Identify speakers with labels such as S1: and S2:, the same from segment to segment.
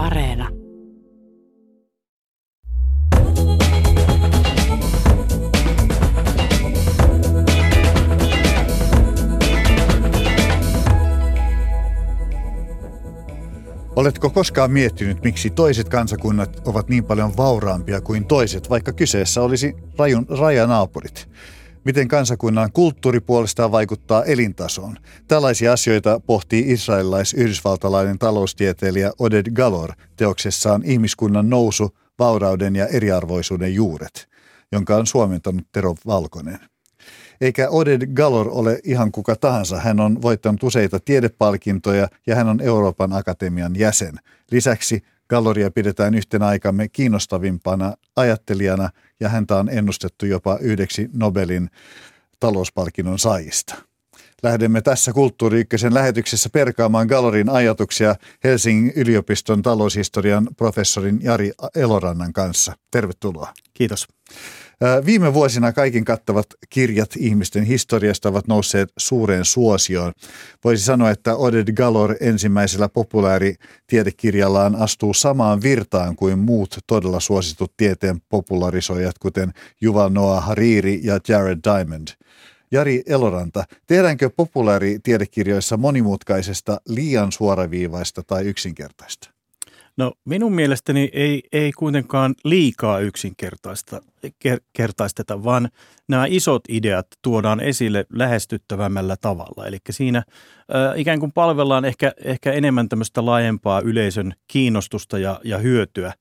S1: Areena.
S2: Oletko koskaan miettinyt, miksi toiset kansakunnat ovat niin paljon vauraampia kuin toiset, vaikka kyseessä olisi rajun, rajanaapurit? Miten kansakunnan kulttuuri puolestaan vaikuttaa elintasoon? Tällaisia asioita pohtii israelilais-yhdysvaltalainen taloustieteilijä Oded Galor teoksessaan Ihmiskunnan nousu, vaurauden ja eriarvoisuuden juuret, jonka on suomentanut Tero Valkonen. Eikä Oded Galor ole ihan kuka tahansa. Hän on voittanut useita tiedepalkintoja ja hän on Euroopan akatemian jäsen. Lisäksi Galloria pidetään yhtenä aikamme kiinnostavimpana ajattelijana ja häntä on ennustettu jopa yhdeksi Nobelin talouspalkinnon saajista. Lähdemme tässä Kulttuuri lähetyksessä perkaamaan Gallorin ajatuksia Helsingin yliopiston taloushistorian professorin Jari Elorannan kanssa. Tervetuloa.
S3: Kiitos.
S2: Viime vuosina kaikin kattavat kirjat ihmisten historiasta ovat nousseet suureen suosioon. Voisi sanoa, että Oded Galor ensimmäisellä populaaritiedekirjallaan astuu samaan virtaan kuin muut todella suositut tieteen popularisoijat, kuten Yuval Noah Hariri ja Jared Diamond. Jari Eloranta, tehdäänkö populaaritiedekirjoissa monimutkaisesta liian suoraviivaista tai yksinkertaista?
S3: No minun mielestäni ei, ei kuitenkaan liikaa yksinkertaista, kertaisteta, vaan nämä isot ideat tuodaan esille lähestyttävämmällä tavalla. Eli siinä äh, ikään kuin palvellaan ehkä, ehkä enemmän tämmöistä laajempaa yleisön kiinnostusta ja, ja hyötyä.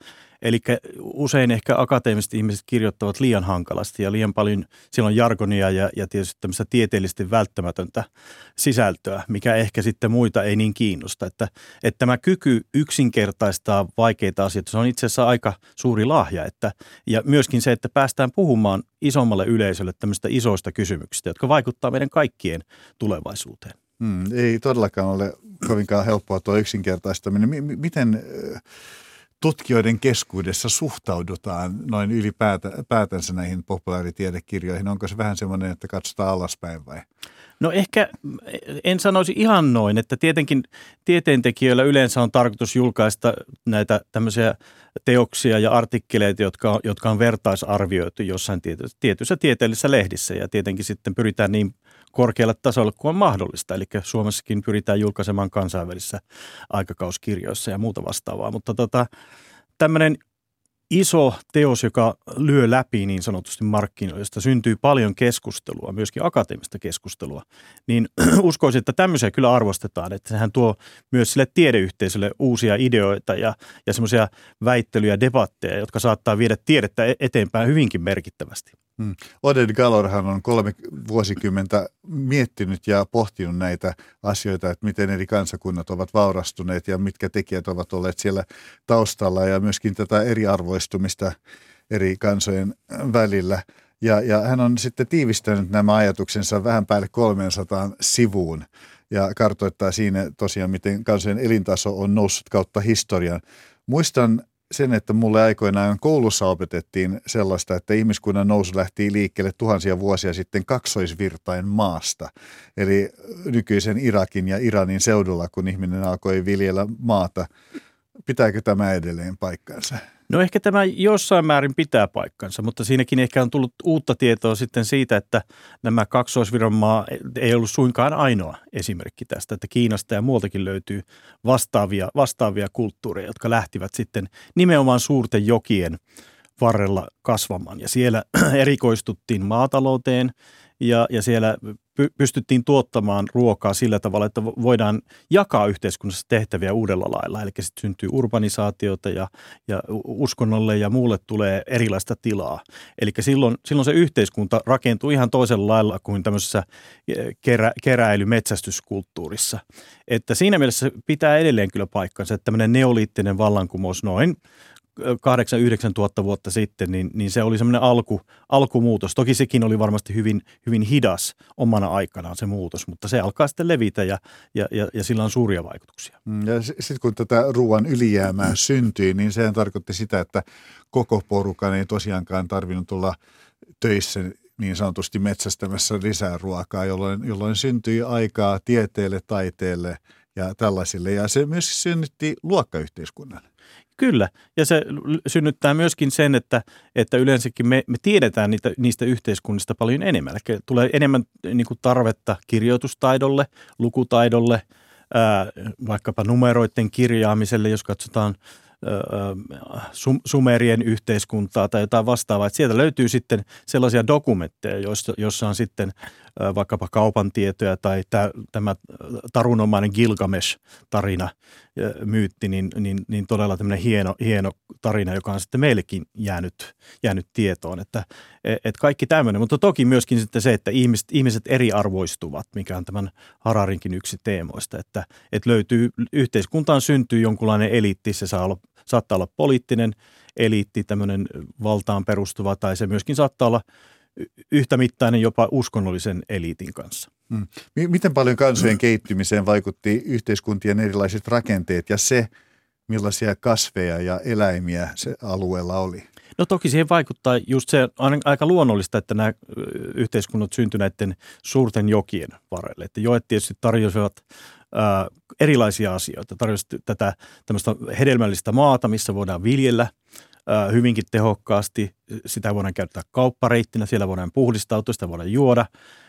S3: Eli usein ehkä akateemiset ihmiset kirjoittavat liian hankalasti ja liian paljon silloin jargonia ja, ja tietysti tämmöistä tieteellisesti välttämätöntä sisältöä, mikä ehkä sitten muita ei niin kiinnosta. Että, että tämä kyky yksinkertaistaa vaikeita asioita, se on itse asiassa aika suuri lahja. Että, ja myöskin se, että päästään puhumaan isommalle yleisölle tämmöistä isoista kysymyksistä, jotka vaikuttaa meidän kaikkien tulevaisuuteen.
S2: Hmm, ei todellakaan ole kovinkaan helppoa tuo yksinkertaistaminen. M- miten tutkijoiden keskuudessa suhtaudutaan noin ylipäätänsä näihin populaaritiedekirjoihin? Onko se vähän semmoinen, että katsotaan alaspäin vai?
S3: No ehkä en sanoisi ihan noin, että tietenkin tieteentekijöillä yleensä on tarkoitus julkaista näitä tämmöisiä teoksia ja artikkeleita, jotka, jotka on vertaisarvioitu jossain tietyissä tieteellisissä lehdissä ja tietenkin sitten pyritään niin korkealle tasolle kuin on mahdollista. Eli Suomessakin pyritään julkaisemaan kansainvälisissä aikakauskirjoissa ja muuta vastaavaa. Mutta tota, tämmöinen iso teos, joka lyö läpi niin sanotusti markkinoista, syntyy paljon keskustelua, myöskin akateemista keskustelua, niin uskoisin, että tämmöisiä kyllä arvostetaan, että sehän tuo myös sille tiedeyhteisölle uusia ideoita ja, ja semmoisia väittelyjä, debatteja, jotka saattaa viedä tiedettä e-, eteenpäin hyvinkin merkittävästi.
S2: Hmm. Oded Galorhan on kolme vuosikymmentä miettinyt ja pohtinut näitä asioita, että miten eri kansakunnat ovat vaurastuneet ja mitkä tekijät ovat olleet siellä taustalla ja myöskin tätä eriarvoistumista eri kansojen välillä. Ja, ja hän on sitten tiivistänyt nämä ajatuksensa vähän päälle 300 sivuun ja kartoittaa siinä tosiaan, miten kansojen elintaso on noussut kautta historian. Muistan sen, että mulle aikoinaan koulussa opetettiin sellaista, että ihmiskunnan nousu lähti liikkeelle tuhansia vuosia sitten kaksoisvirtain maasta. Eli nykyisen Irakin ja Iranin seudulla, kun ihminen alkoi viljellä maata. Pitääkö tämä edelleen paikkansa?
S3: No ehkä tämä jossain määrin pitää paikkansa, mutta siinäkin ehkä on tullut uutta tietoa sitten siitä, että nämä kaksoisviron maa ei ollut suinkaan ainoa esimerkki tästä, että Kiinasta ja muualtakin löytyy vastaavia, vastaavia kulttuureja, jotka lähtivät sitten nimenomaan suurten jokien varrella kasvamaan. Ja siellä erikoistuttiin maatalouteen ja, ja siellä pystyttiin tuottamaan ruokaa sillä tavalla, että voidaan jakaa yhteiskunnassa tehtäviä uudella lailla. Eli sitten syntyy urbanisaatiota ja, ja uskonnolle ja muulle tulee erilaista tilaa. Eli silloin, silloin se yhteiskunta rakentuu ihan toisella lailla kuin tämmöisessä e, kerä, keräily-metsästyskulttuurissa. Että siinä mielessä pitää edelleen kyllä paikkansa, että tämmöinen neoliittinen vallankumous noin 8-9 tuhatta vuotta sitten, niin, niin se oli semmoinen alku, alkumuutos. Toki sekin oli varmasti hyvin, hyvin hidas omana aikanaan se muutos, mutta se alkaa sitten levitä ja, ja, ja, ja sillä on suuria vaikutuksia.
S2: Mm, ja sitten kun tätä ruoan ylijäämää syntyi, niin sehän tarkoitti sitä, että koko porukan ei tosiaankaan tarvinnut tulla töissä niin sanotusti metsästämässä lisää ruokaa, jolloin, jolloin syntyi aikaa tieteelle, taiteelle ja tällaisille. Ja se myös synnytti luokkayhteiskunnan.
S3: Kyllä, ja se synnyttää myöskin sen, että, että yleensäkin me, me tiedetään niitä, niistä yhteiskunnista paljon enemmän. Eli tulee enemmän niin kuin tarvetta kirjoitustaidolle, lukutaidolle, ää, vaikkapa numeroiden kirjaamiselle, jos katsotaan – sumerien yhteiskuntaa tai jotain vastaavaa. Että sieltä löytyy sitten sellaisia dokumentteja, joissa, joissa on sitten vaikkapa kaupan tietoja tai tämä tarunomainen Gilgamesh-tarina, myytti, niin, niin, niin todella tämmöinen hieno, hieno tarina, joka on sitten meillekin jäänyt, jäänyt tietoon. Että e, et kaikki tämmöinen, mutta toki myöskin sitten se, että ihmiset, ihmiset eriarvoistuvat, mikä on tämän Hararinkin yksi teemoista, että, että löytyy, yhteiskuntaan syntyy jonkunlainen eliitti, se saa olla, saattaa olla poliittinen eliitti, tämmöinen valtaan perustuva, tai se myöskin saattaa olla yhtä mittainen jopa uskonnollisen eliitin kanssa. Hmm.
S2: Miten paljon kansojen kehittymiseen vaikutti yhteiskuntien erilaiset rakenteet ja se, millaisia kasveja ja eläimiä se alueella oli?
S3: No toki siihen vaikuttaa just se on aika luonnollista, että nämä yhteiskunnat syntyivät näiden suurten jokien varrelle. Että joet tietysti tarjosivat ää, erilaisia asioita. Tarjosivat tätä tämmöistä hedelmällistä maata, missä voidaan viljellä – hyvinkin tehokkaasti. Sitä voidaan käyttää kauppareittinä, siellä voidaan puhdistautua, sitä voidaan juoda.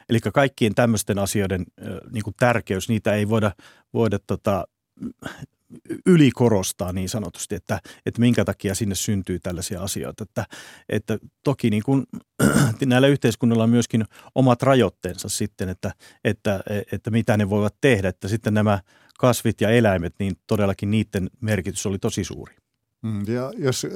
S3: Eli kaikkien tämmöisten asioiden niin kuin tärkeys, niitä ei voida, voida tota, ylikorostaa niin sanotusti, että, että minkä takia sinne syntyy tällaisia asioita. Että, että toki niin kuin, näillä yhteiskunnilla on myöskin omat rajoitteensa sitten, että, että, että mitä ne voivat tehdä. Että sitten nämä kasvit ja eläimet, niin todellakin niiden merkitys oli tosi suuri.
S2: Mm, ja jos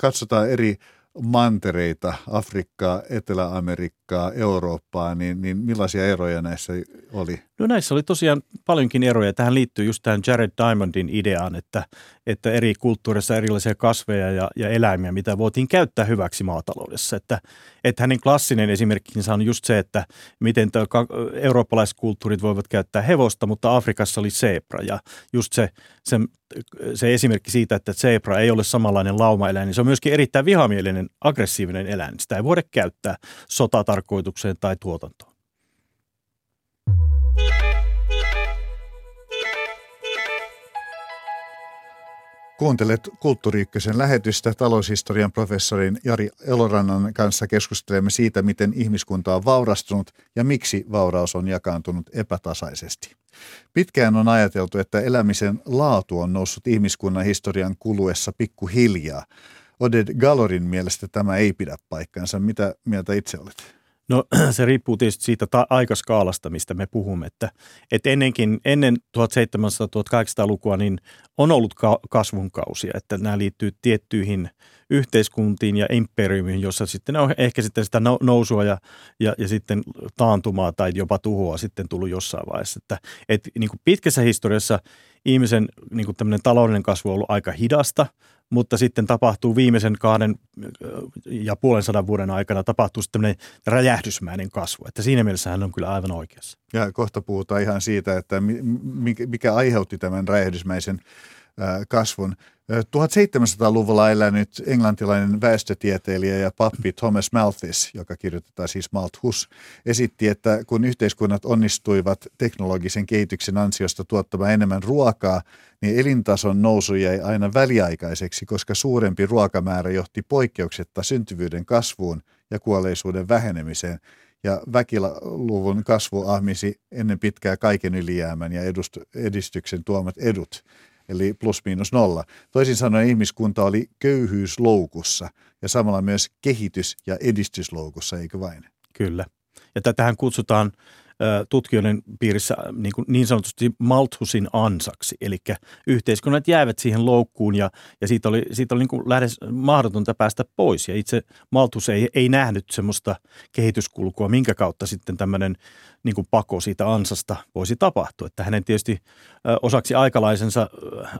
S2: katsotaan eri mantereita, Afrikkaa, Etelä-Amerikkaa, Eurooppaa, niin, niin millaisia eroja näissä oli?
S3: No näissä oli tosiaan paljonkin eroja. Tähän liittyy just tähän Jared Diamondin ideaan, että, että eri kulttuureissa erilaisia kasveja ja, ja eläimiä, mitä voitiin käyttää hyväksi maataloudessa. Että, että hänen klassinen esimerkkinsä on just se, että miten eurooppalaiset kulttuurit voivat käyttää hevosta, mutta Afrikassa oli zebra. Ja just se, se, se esimerkki siitä, että zebra ei ole samanlainen laumaeläin, niin se on myöskin erittäin vihamielinen, aggressiivinen eläin. Sitä ei voida käyttää sotatarkoitukseen tai tuotantoon.
S2: Kuuntelet Kulttuuri lähetystä taloushistorian professorin Jari Elorannan kanssa keskustelemme siitä, miten ihmiskunta on vaurastunut ja miksi vauraus on jakaantunut epätasaisesti. Pitkään on ajateltu, että elämisen laatu on noussut ihmiskunnan historian kuluessa pikkuhiljaa. Oded Galorin mielestä tämä ei pidä paikkaansa. Mitä mieltä itse olet?
S3: No se riippuu tietysti siitä ta- aikaskaalasta, mistä me puhumme. Että, että ennenkin, ennen 1700-1800-lukua niin on ollut ka- kasvun kausia, että nämä liittyy tiettyihin yhteiskuntiin ja imperiumiin, jossa sitten on ehkä sitten sitä nousua ja, ja, ja sitten taantumaa tai jopa tuhoa sitten tullut jossain vaiheessa. Että, että niin kuin pitkässä historiassa ihmisen niin kuin taloudellinen kasvu on ollut aika hidasta – mutta sitten tapahtuu viimeisen kahden ja puolen sadan vuoden aikana tapahtuu sitten räjähdysmäinen kasvu. Että siinä mielessä hän on kyllä aivan oikeassa.
S2: Ja kohta puhutaan ihan siitä, että mikä aiheutti tämän räjähdysmäisen kasvun. 1700-luvulla elänyt englantilainen väestötieteilijä ja pappi Thomas Malthus, joka kirjoitetaan siis Malthus, esitti, että kun yhteiskunnat onnistuivat teknologisen kehityksen ansiosta tuottamaan enemmän ruokaa, niin elintason nousu jäi aina väliaikaiseksi, koska suurempi ruokamäärä johti poikkeuksetta syntyvyyden kasvuun ja kuolleisuuden vähenemiseen ja väkiluvun kasvu ahmisi ennen pitkää kaiken ylijäämän ja edistyksen tuomat edut eli plus miinus nolla. Toisin sanoen ihmiskunta oli köyhyysloukussa ja samalla myös kehitys- ja edistysloukussa, eikö vain?
S3: Kyllä. Ja tätähän kutsutaan tutkijoiden piirissä niin, kuin niin sanotusti Malthusin ansaksi. Eli yhteiskunnat jäävät siihen loukkuun ja, ja siitä oli, siitä oli niin kuin lähes mahdotonta päästä pois. Ja itse Malthus ei, ei nähnyt semmoista kehityskulkua, minkä kautta sitten tämmöinen niin kuin pako siitä ansasta voisi tapahtua. Että hänen tietysti osaksi aikalaisensa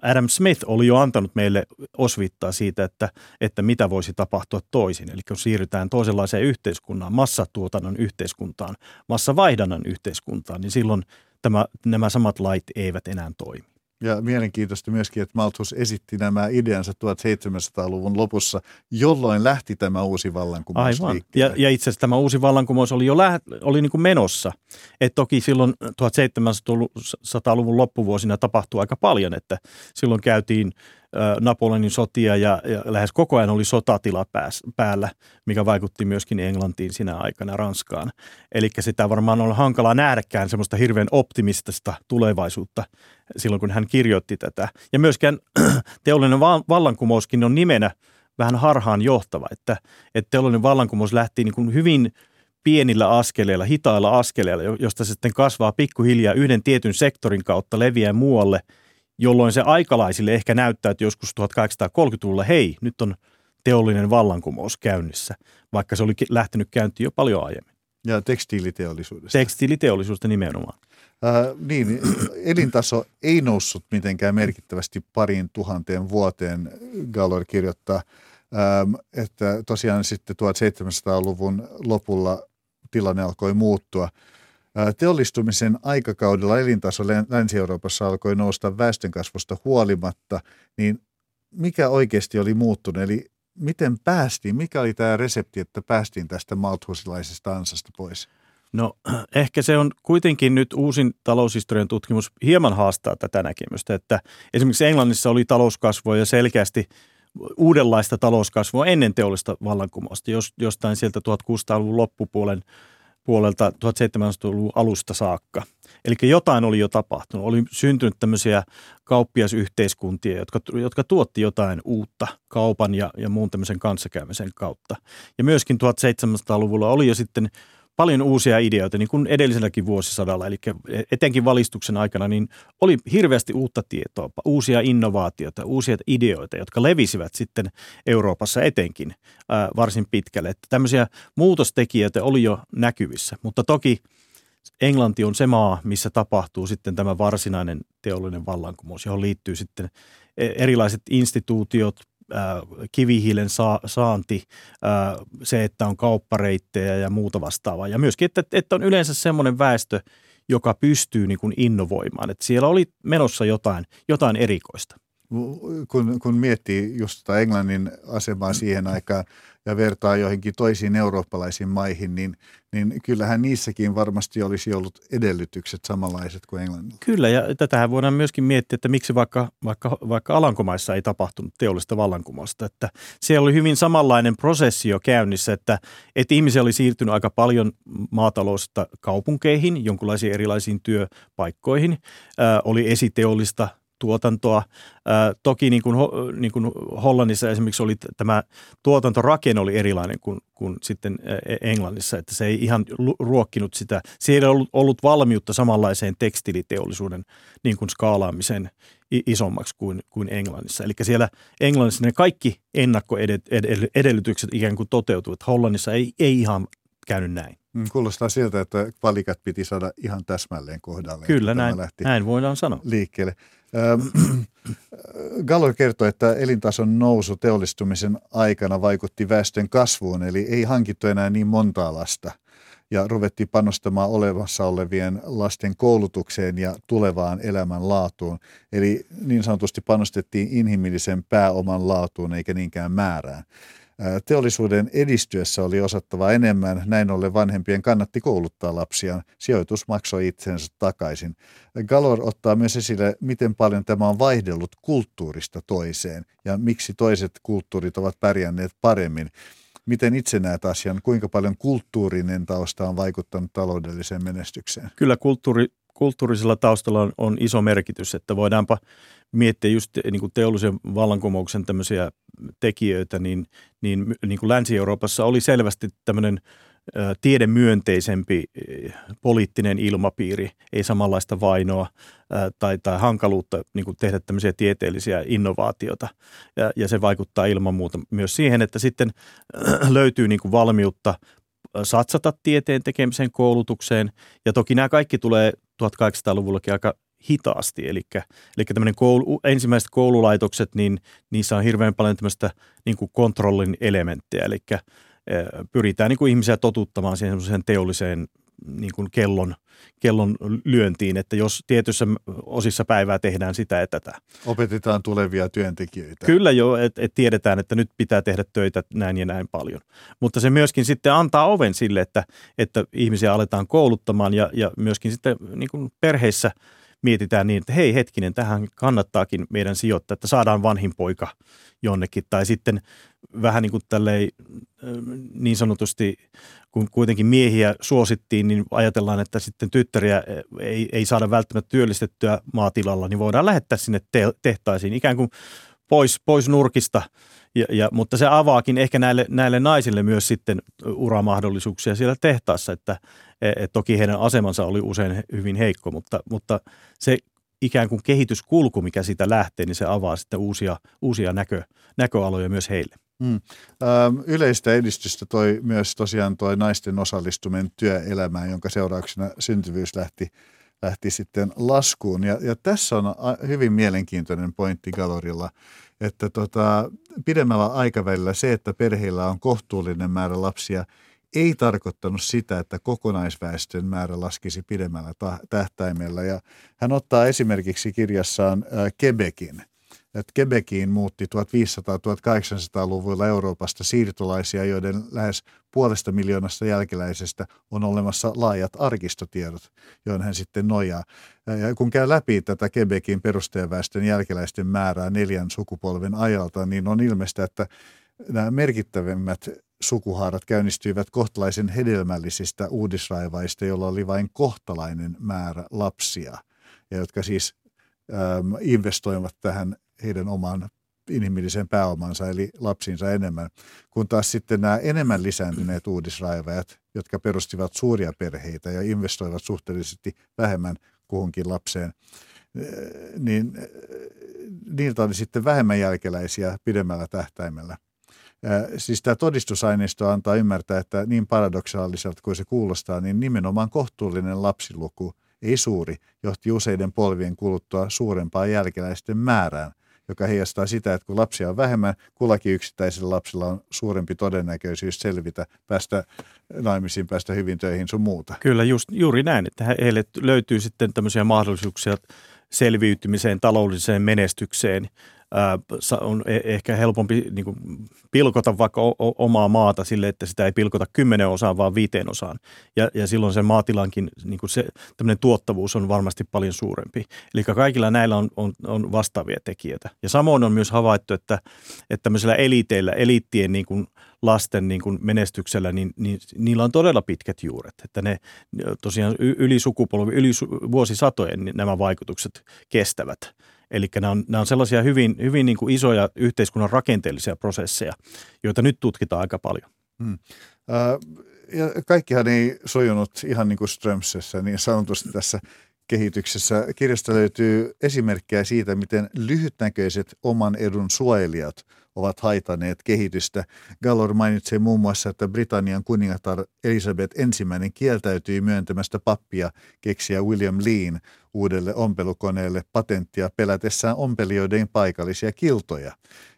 S3: Adam Smith oli jo antanut meille osvittaa siitä, että, että mitä voisi tapahtua toisin. Eli kun siirrytään toisenlaiseen yhteiskuntaan, massatuotannon yhteiskuntaan, massavaihdannan yhteiskuntaan, niin silloin tämä, nämä samat lait eivät enää toimi.
S2: Ja mielenkiintoista myöskin, että Malthus esitti nämä ideansa 1700-luvun lopussa, jolloin lähti tämä uusi vallankumous
S3: Aivan. Ja, ja itse asiassa tämä uusi vallankumous oli jo läht, oli niin kuin menossa. Et toki silloin 1700-luvun loppuvuosina tapahtui aika paljon, että silloin käytiin Napoleonin sotia ja, ja lähes koko ajan oli sotatila pääs, päällä, mikä vaikutti myöskin Englantiin sinä aikana Ranskaan. Eli sitä varmaan on hankalaa nähdäkään semmoista hirveän optimistista tulevaisuutta silloin, kun hän kirjoitti tätä. Ja myöskään teollinen vallankumouskin on nimenä vähän harhaan johtava, että, että teollinen vallankumous lähti niin kuin hyvin pienillä askeleilla, hitailla askeleilla, josta sitten kasvaa pikkuhiljaa yhden tietyn sektorin kautta leviää muualle – jolloin se aikalaisille ehkä näyttää, että joskus 1830-luvulla, hei, nyt on teollinen vallankumous käynnissä, vaikka se oli lähtenyt käyntiin jo paljon aiemmin.
S2: Ja tekstiiliteollisuudesta.
S3: Tekstiiliteollisuudesta nimenomaan.
S2: Äh, niin, elintaso ei noussut mitenkään merkittävästi pariin tuhanteen vuoteen, Gallor kirjoittaa, ähm, että tosiaan sitten 1700-luvun lopulla tilanne alkoi muuttua – Teollistumisen aikakaudella elintaso Länsi-Euroopassa alkoi nousta väestönkasvusta huolimatta, niin mikä oikeasti oli muuttunut? Eli miten päästiin, mikä oli tämä resepti, että päästiin tästä malthusilaisesta ansasta pois?
S3: No ehkä se on kuitenkin nyt uusin taloushistorian tutkimus hieman haastaa tätä näkemystä, että esimerkiksi Englannissa oli talouskasvua ja selkeästi uudenlaista talouskasvua ennen teollista vallankumousta, jostain sieltä 1600-luvun loppupuolen puolelta 1700-luvun alusta saakka. Eli jotain oli jo tapahtunut. Oli syntynyt tämmöisiä kauppiasyhteiskuntia, jotka, jotka tuotti jotain uutta kaupan ja, ja muun tämmöisen kanssakäymisen kautta. Ja myöskin 1700-luvulla oli jo sitten paljon uusia ideoita, niin kuin edelliselläkin vuosisadalla, eli etenkin valistuksen aikana, niin oli hirveästi uutta tietoa, uusia innovaatioita, uusia ideoita, jotka levisivät sitten Euroopassa etenkin ää, varsin pitkälle. Että tämmöisiä muutostekijöitä oli jo näkyvissä, mutta toki Englanti on se maa, missä tapahtuu sitten tämä varsinainen teollinen vallankumous, johon liittyy sitten e, erilaiset instituutiot, kivihiilen saanti, se, että on kauppareittejä ja muuta vastaavaa. Ja myöskin, että, että on yleensä semmoinen väestö, joka pystyy niin kuin innovoimaan. Että siellä oli menossa jotain, jotain erikoista.
S2: Kun, kun miettii just Englannin asemaa siihen aikaan, ja vertaa joihinkin toisiin eurooppalaisiin maihin, niin, niin kyllähän niissäkin varmasti olisi ollut edellytykset samanlaiset kuin Englannilla.
S3: Kyllä, ja tätähän voidaan myöskin miettiä, että miksi vaikka, vaikka, vaikka Alankomaissa ei tapahtunut teollista vallankumousta. Että siellä oli hyvin samanlainen prosessi jo käynnissä, että, että ihmisiä oli siirtynyt aika paljon maatalousta kaupunkeihin, jonkinlaisiin erilaisiin työpaikkoihin. Äh, oli esiteollista tuotantoa. toki niin kuin, niin kuin Hollannissa esimerkiksi oli tämä tuotantorakenne oli erilainen kuin, kuin sitten e, Englannissa, että se ei ihan ruokkinut sitä. Siellä ei ollut, ollut valmiutta samanlaiseen tekstiiliteollisuuden niin kuin skaalaamiseen isommaksi kuin, kuin Englannissa. Eli siellä Englannissa ne kaikki ennakkoedellytykset ikään kuin toteutuivat. Hollannissa ei, ei ihan käynyt näin.
S2: Mm, kuulostaa siltä, että valikat piti saada ihan täsmälleen kohdalle.
S3: Kyllä, näin, näin voidaan sanoa.
S2: Liikkeelle. Gallo kertoi, että elintason nousu teollistumisen aikana vaikutti väestön kasvuun, eli ei hankittu enää niin montaa lasta ja ruvettiin panostamaan olevassa olevien lasten koulutukseen ja tulevaan elämän laatuun. Eli niin sanotusti panostettiin inhimillisen pääoman laatuun eikä niinkään määrään. Teollisuuden edistyessä oli osattava enemmän, näin ollen vanhempien kannatti kouluttaa lapsiaan. Sijoitus maksoi itsensä takaisin. Galor ottaa myös esille, miten paljon tämä on vaihdellut kulttuurista toiseen ja miksi toiset kulttuurit ovat pärjänneet paremmin. Miten itse näet asian, kuinka paljon kulttuurinen tausta on vaikuttanut taloudelliseen menestykseen?
S3: Kyllä kulttuuri, kulttuurisella taustalla on, on iso merkitys, että voidaanpa miettiä just niin kuin teollisen vallankumouksen tämmöisiä tekijöitä, niin, niin, niin kuin Länsi-Euroopassa oli selvästi tämmöinen tiedemyönteisempi poliittinen ilmapiiri, ei samanlaista vainoa tai, tai hankaluutta niin kuin tehdä tämmöisiä tieteellisiä innovaatioita. Ja, ja se vaikuttaa ilman muuta myös siihen, että sitten löytyy niin kuin valmiutta satsata tieteen tekemiseen koulutukseen. Ja toki nämä kaikki tulee 1800-luvullakin aika hitaasti. Eli, eli tämmöinen koulu, ensimmäiset koululaitokset, niin niissä on hirveän paljon tämmöistä niin kuin kontrollin elementtejä. Eli pyritään niin kuin ihmisiä totuttamaan siihen teolliseen niin kuin kellon, kellon lyöntiin, että jos tietyssä osissa päivää tehdään sitä ja tätä.
S2: Opetetaan tulevia työntekijöitä.
S3: Kyllä jo, että et tiedetään, että nyt pitää tehdä töitä näin ja näin paljon. Mutta se myöskin sitten antaa oven sille, että, että ihmisiä aletaan kouluttamaan ja, ja myöskin sitten niin kuin perheissä mietitään niin, että hei hetkinen, tähän kannattaakin meidän sijoittaa, että saadaan vanhin poika jonnekin. Tai sitten vähän niin kuin tälleen niin sanotusti, kun kuitenkin miehiä suosittiin, niin ajatellaan, että sitten tyttäriä ei, ei saada välttämättä työllistettyä maatilalla, niin voidaan lähettää sinne te- tehtaisiin ikään kuin pois, pois nurkista – ja, ja, mutta se avaakin ehkä näille, näille naisille myös sitten uramahdollisuuksia siellä tehtaassa, että et toki heidän asemansa oli usein hyvin heikko, mutta, mutta se ikään kuin kehityskulku, mikä siitä lähtee, niin se avaa sitten uusia, uusia näkö, näköaloja myös heille. Mm. Ö,
S2: yleistä edistystä toi myös tosiaan toi naisten osallistuminen työelämään, jonka seurauksena syntyvyys lähti, lähti sitten laskuun. Ja, ja tässä on hyvin mielenkiintoinen pointti Galorilla – että tota, pidemmällä aikavälillä se, että perheillä on kohtuullinen määrä lapsia, ei tarkoittanut sitä, että kokonaisväestön määrä laskisi pidemmällä tähtäimellä. Ja hän ottaa esimerkiksi kirjassaan Quebecin – että Quebeciin muutti 1500-1800-luvulla Euroopasta siirtolaisia, joiden lähes puolesta miljoonasta jälkeläisestä on olemassa laajat arkistotiedot, joihin hän sitten nojaa. Ja kun käy läpi tätä Quebecin perustajaväestön jälkeläisten määrää neljän sukupolven ajalta, niin on ilmeistä, että nämä merkittävimmät sukuhaarat käynnistyivät kohtalaisen hedelmällisistä uudisraivaista, joilla oli vain kohtalainen määrä lapsia, ja jotka siis investoivat tähän heidän omaan inhimilliseen pääomansa eli lapsiinsa enemmän, kun taas sitten nämä enemmän lisääntyneet uudisraivajat, jotka perustivat suuria perheitä ja investoivat suhteellisesti vähemmän kuhunkin lapseen, eh, niin eh, niiltä oli sitten vähemmän jälkeläisiä pidemmällä tähtäimellä. Siis tämä todistusaineisto antaa ymmärtää, että niin paradoksaaliselta kuin se kuulostaa, niin nimenomaan kohtuullinen lapsiluku, ei suuri, johti useiden polvien kuluttua suurempaan jälkeläisten määrään – joka heijastaa sitä, että kun lapsia on vähemmän, kullakin yksittäisellä lapsella on suurempi todennäköisyys selvitä, päästä naimisiin, päästä hyvin töihin sun muuta.
S3: Kyllä, just, juuri näin, että heille löytyy sitten tämmöisiä mahdollisuuksia selviytymiseen, taloudelliseen menestykseen – on e-, ehkä helpompi niin kuin pilkota vaikka omaa maata sille, että sitä ei pilkota kymmenen osaan, vaan viiteen osaan. Ja, ja silloin sen maatilankin niin kuin se, tuottavuus on varmasti paljon suurempi. Eli kaikilla näillä on, on, on vastaavia tekijöitä. Ja samoin on myös havaittu, että, että tämmöisillä eliteillä, eliittien niin kuin lasten niin kuin menestyksellä, niin, niin niillä on todella pitkät juuret. Että ne tosiaan yli sukupolvi, yli vuosisatojen niin nämä vaikutukset kestävät. Eli nämä on, nämä on sellaisia hyvin, hyvin niin kuin isoja yhteiskunnan rakenteellisia prosesseja, joita nyt tutkitaan aika paljon. Hmm.
S2: Äh, ja kaikkihan ei sojunut ihan niin kuin Strömsössä niin sanotusti tässä kehityksessä. Kirjasta löytyy esimerkkejä siitä, miten lyhytnäköiset oman edun suojelijat ovat haitaneet kehitystä. Gallor mainitsee muun muassa, että Britannian kuningatar Elisabeth ensimmäinen kieltäytyi myöntämästä pappia keksiä William Leen uudelle ompelukoneelle patenttia pelätessään ompelijoiden paikallisia kiltoja.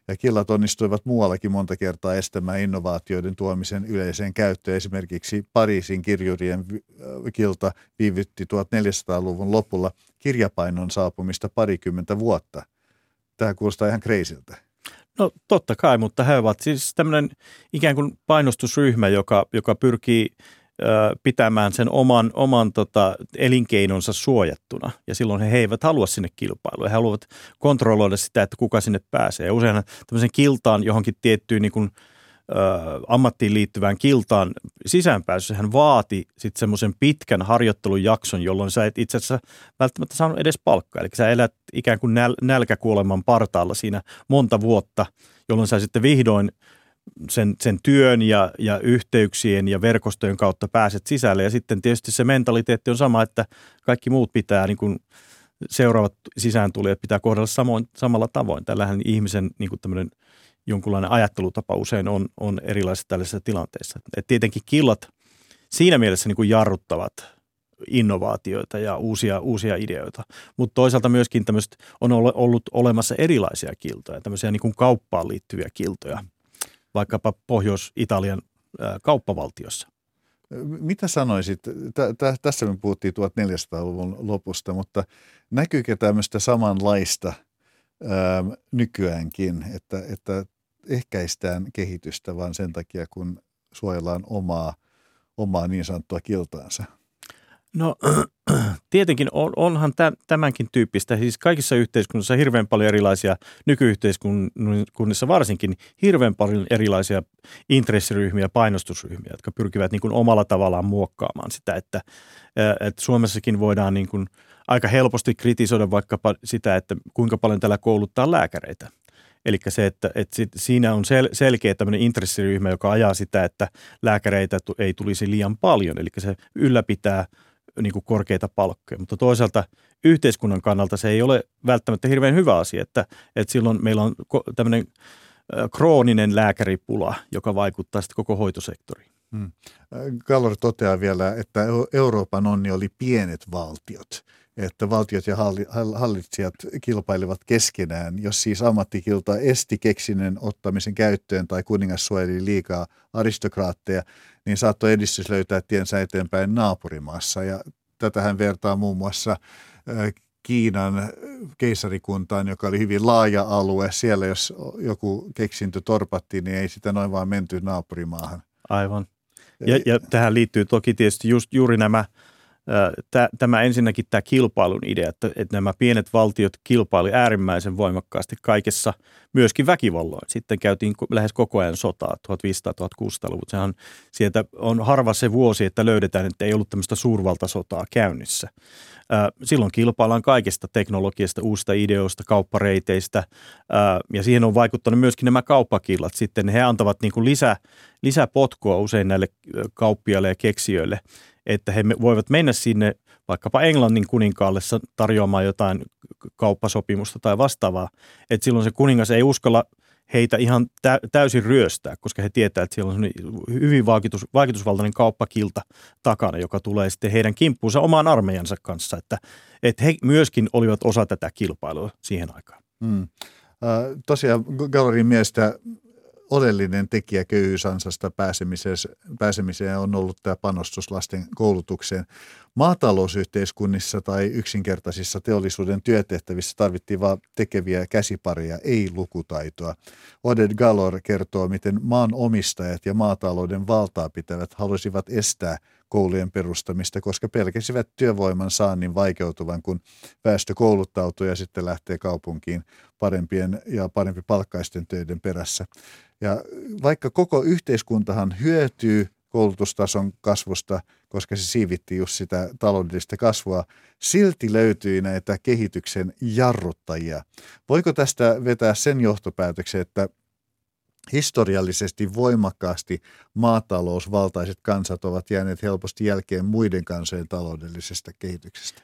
S2: Ja killat onnistuivat muuallakin monta kertaa estämään innovaatioiden tuomisen yleiseen käyttöön. Esimerkiksi Pariisin kirjurien kilta viivytti 1400-luvun lopulla kirjapainon saapumista parikymmentä vuotta. Tämä kuulostaa ihan kreisiltä.
S3: No totta kai, mutta he ovat siis tämmöinen ikään kuin painostusryhmä, joka, joka pyrkii ö, pitämään sen oman, oman tota, elinkeinonsa suojattuna. Ja silloin he, he eivät halua sinne kilpailua. He haluavat kontrolloida sitä, että kuka sinne pääsee. Ja usein tämmöisen kiltaan johonkin tiettyyn niin kuin, ammattiin liittyvään kiltaan sisäänpääsyssä hän vaati sitten semmoisen pitkän harjoittelun jakson, jolloin sä et itse asiassa välttämättä saanut edes palkkaa. Eli sä elät ikään kuin näl- nälkäkuoleman partaalla siinä monta vuotta, jolloin sä sitten vihdoin sen, sen työn ja, ja yhteyksien ja verkostojen kautta pääset sisälle. Ja sitten tietysti se mentaliteetti on sama, että kaikki muut pitää niin kuin seuraavat sisääntulijat pitää kohdella samoin, samalla tavoin. Tällähän ihmisen niin kuin tämmöinen – jonkunlainen ajattelutapa usein on, on erilaisissa tällaisissa tilanteissa. Et tietenkin killat siinä mielessä niin kuin jarruttavat innovaatioita ja uusia, uusia ideoita, mutta toisaalta myöskin on ollut olemassa erilaisia kiltoja, tämmöisiä niin kuin kauppaan liittyviä kiltoja, vaikkapa Pohjois-Italian kauppavaltiossa.
S2: Mitä sanoisit, tässä me puhuttiin 1400-luvun lopusta, mutta näkyykö tämmöistä samanlaista – nykyäänkin, että, että ehkäistään kehitystä vain sen takia, kun suojellaan omaa, omaa niin sanottua kiltaansa?
S3: No tietenkin on, onhan tämänkin tyyppistä, siis kaikissa yhteiskunnissa hirveän paljon erilaisia, nykyyhteiskunnissa varsinkin hirveän paljon erilaisia intressiryhmiä, painostusryhmiä, jotka pyrkivät niin kuin omalla tavallaan muokkaamaan sitä, että, että Suomessakin voidaan niin kuin aika helposti kritisoida vaikkapa sitä, että kuinka paljon täällä kouluttaa lääkäreitä. Eli se, että, että sit, siinä on sel, selkeä tämmöinen intressiryhmä, joka ajaa sitä, että lääkäreitä ei tulisi liian paljon. Eli se ylläpitää – niin kuin korkeita palkkoja, mutta toisaalta yhteiskunnan kannalta se ei ole välttämättä hirveän hyvä asia, että, että silloin meillä on tämmöinen krooninen lääkäripula, joka vaikuttaa sitten koko hoitosektoriin. Hmm.
S2: Gallor toteaa vielä, että Euroopan onni oli pienet valtiot, että valtiot ja hallitsijat kilpailivat keskenään. Jos siis ammattikilta esti keksinen ottamisen käyttöön tai kuningas suojeli liikaa aristokraatteja, niin saattoi edistys löytää tiensä eteenpäin naapurimaassa. Ja tätähän vertaa muun muassa Kiinan keisarikuntaan, joka oli hyvin laaja alue. Siellä jos joku keksintö torpattiin, niin ei sitä noin vaan menty naapurimaahan.
S3: Aivan. Ja, ja tähän liittyy toki tietysti just juuri nämä – tämä ensinnäkin tämä kilpailun idea, että, että nämä pienet valtiot kilpaili äärimmäisen voimakkaasti kaikessa, myöskin väkivalloin. Sitten käytiin lähes koko ajan sotaa 1500-1600-luvut. Sehän sieltä on harva se vuosi, että löydetään, että ei ollut tämmöistä suurvaltasotaa käynnissä. Silloin kilpaillaan kaikesta teknologiasta, uusista ideoista, kauppareiteistä ja siihen on vaikuttanut myöskin nämä kauppakillat. Sitten he antavat niin kuin lisä, lisäpotkua usein näille kauppiaille ja keksijöille – että he voivat mennä sinne vaikkapa Englannin kuninkaalle tarjoamaan jotain kauppasopimusta tai vastaavaa. Että silloin se kuningas ei uskalla heitä ihan täysin ryöstää, koska he tietää, että siellä on hyvin vaikutus, vaikutusvaltainen kauppakilta takana, joka tulee sitten heidän kimppuunsa omaan armeijansa kanssa, että, että he myöskin olivat osa tätä kilpailua siihen aikaan.
S2: Äh, tosiaan Gallerin mielestä oleellinen tekijä köyhyysansasta pääsemiseen, on ollut tämä panostus lasten koulutukseen. Maatalousyhteiskunnissa tai yksinkertaisissa teollisuuden työtehtävissä tarvittiin vain tekeviä käsipareja, ei lukutaitoa. Oded Galor kertoo, miten maan omistajat ja maatalouden valtaa pitävät halusivat estää koulujen perustamista, koska pelkäsivät työvoiman saannin vaikeutuvan, kun väestö kouluttautuu ja sitten lähtee kaupunkiin parempien ja parempi palkkaisten töiden perässä. Ja vaikka koko yhteiskuntahan hyötyy koulutustason kasvusta, koska se siivitti just sitä taloudellista kasvua, silti löytyi näitä kehityksen jarruttajia. Voiko tästä vetää sen johtopäätöksen, että historiallisesti voimakkaasti maatalousvaltaiset kansat ovat jääneet helposti jälkeen muiden kansojen taloudellisesta kehityksestä?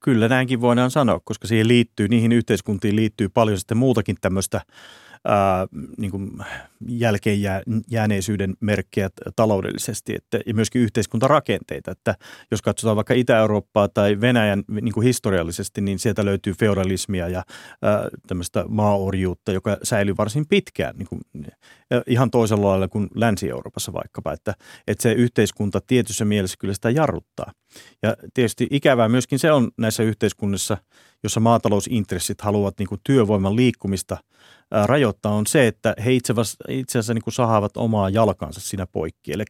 S3: Kyllä näinkin voidaan sanoa, koska siihen liittyy, niihin yhteiskuntiin liittyy paljon sitten muutakin tämmöistä ää, niin kuin jälkeen jää, jääneisyyden merkkejä taloudellisesti että, ja myöskin yhteiskuntarakenteita. Että jos katsotaan vaikka Itä-Eurooppaa tai Venäjän niin kuin historiallisesti, niin sieltä löytyy feudalismia ja ää, tämmöistä maaorjuutta, joka säilyy varsin pitkään niin kuin, ihan toisella lailla kuin Länsi-Euroopassa vaikkapa. Että, että se yhteiskunta tietyssä mielessä kyllä sitä jarruttaa. Ja tietysti ikävää myöskin se on näissä yhteiskunnissa, jossa maatalousintressit haluavat niin kuin työvoiman liikkumista – rajoittaa, on se, että he itse, asiassa niin kuin sahaavat omaa jalkansa siinä poikki. Eli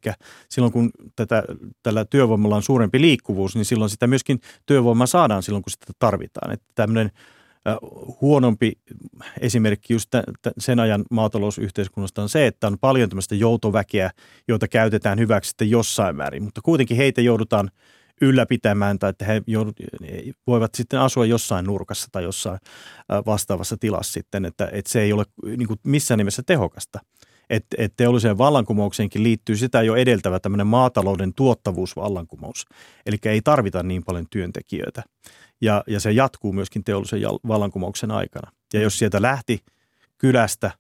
S3: silloin kun tätä, tällä työvoimalla on suurempi liikkuvuus, niin silloin sitä myöskin työvoimaa saadaan silloin, kun sitä tarvitaan. Että tämmöinen huonompi esimerkki just sen ajan maatalousyhteiskunnasta on se, että on paljon tämmöistä joutoväkeä, joita käytetään hyväksi sitten jossain määrin, mutta kuitenkin heitä joudutaan – ylläpitämään tai että he joudut, voivat sitten asua jossain nurkassa tai jossain vastaavassa tilassa sitten, että, että se ei ole niin kuin missään nimessä tehokasta. Että et teolliseen vallankumoukseenkin liittyy sitä jo edeltävä tämmöinen maatalouden tuottavuusvallankumous. Eli ei tarvita niin paljon työntekijöitä. Ja, ja se jatkuu myöskin teollisen vallankumouksen aikana. Ja jos sieltä lähti kylästä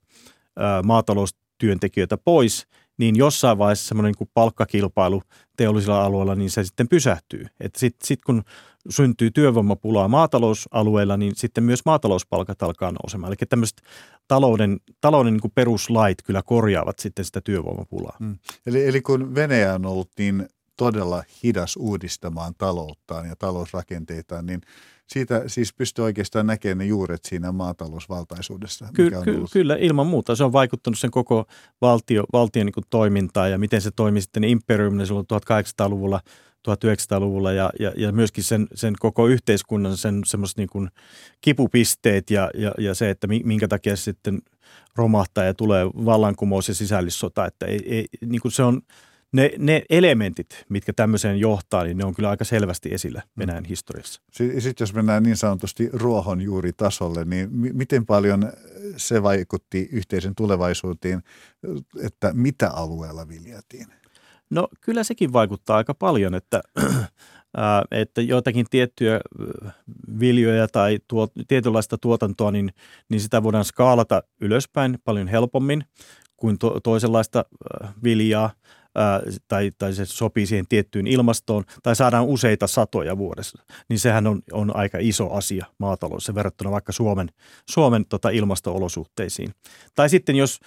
S3: ää, maataloustyöntekijöitä pois – niin jossain vaiheessa semmoinen niin palkkakilpailu teollisilla alueilla, niin se sitten pysähtyy. Että sitten sit kun syntyy työvoimapulaa maatalousalueilla, niin sitten myös maatalouspalkat alkaa nousemaan. Eli tämmöiset talouden, talouden niin peruslait kyllä korjaavat sitten sitä työvoimapulaa. Hmm.
S2: Eli, eli kun Venäjä on ollut niin todella hidas uudistamaan talouttaan ja talousrakenteitaan, niin siitä siis pystyy oikeastaan näkemään ne juuret siinä maatalousvaltaisuudessa.
S3: Ky- ky- kyllä, ilman muuta. Se on vaikuttanut sen koko valtio, valtion niin toimintaan ja miten se toimi sitten imperiumina silloin 1800-luvulla 1900-luvulla ja, ja, ja myöskin sen, sen koko yhteiskunnan sen semmoiset niin kuin kipupisteet ja, ja, ja se, että minkä takia sitten romahtaa ja tulee vallankumous ja sisällissota, että ei, ei, niin kuin se on, ne, ne elementit, mitkä tämmöiseen johtaa, niin ne on kyllä aika selvästi esillä mm. Venäjän historiassa.
S2: Sitten jos mennään niin sanotusti ruohonjuuritasolle, niin m- miten paljon se vaikutti yhteisen tulevaisuuteen, että mitä alueella viljeltiin?
S3: No kyllä sekin vaikuttaa aika paljon, että, että joitakin tiettyjä viljoja tai tuo, tietynlaista tuotantoa, niin, niin sitä voidaan skaalata ylöspäin paljon helpommin kuin to, toisenlaista viljaa tai, tai se sopii siihen tiettyyn ilmastoon, tai saadaan useita satoja vuodessa, niin sehän on, on aika iso asia maataloudessa verrattuna vaikka Suomen, Suomen tota ilmasto-olosuhteisiin. Tai sitten jos,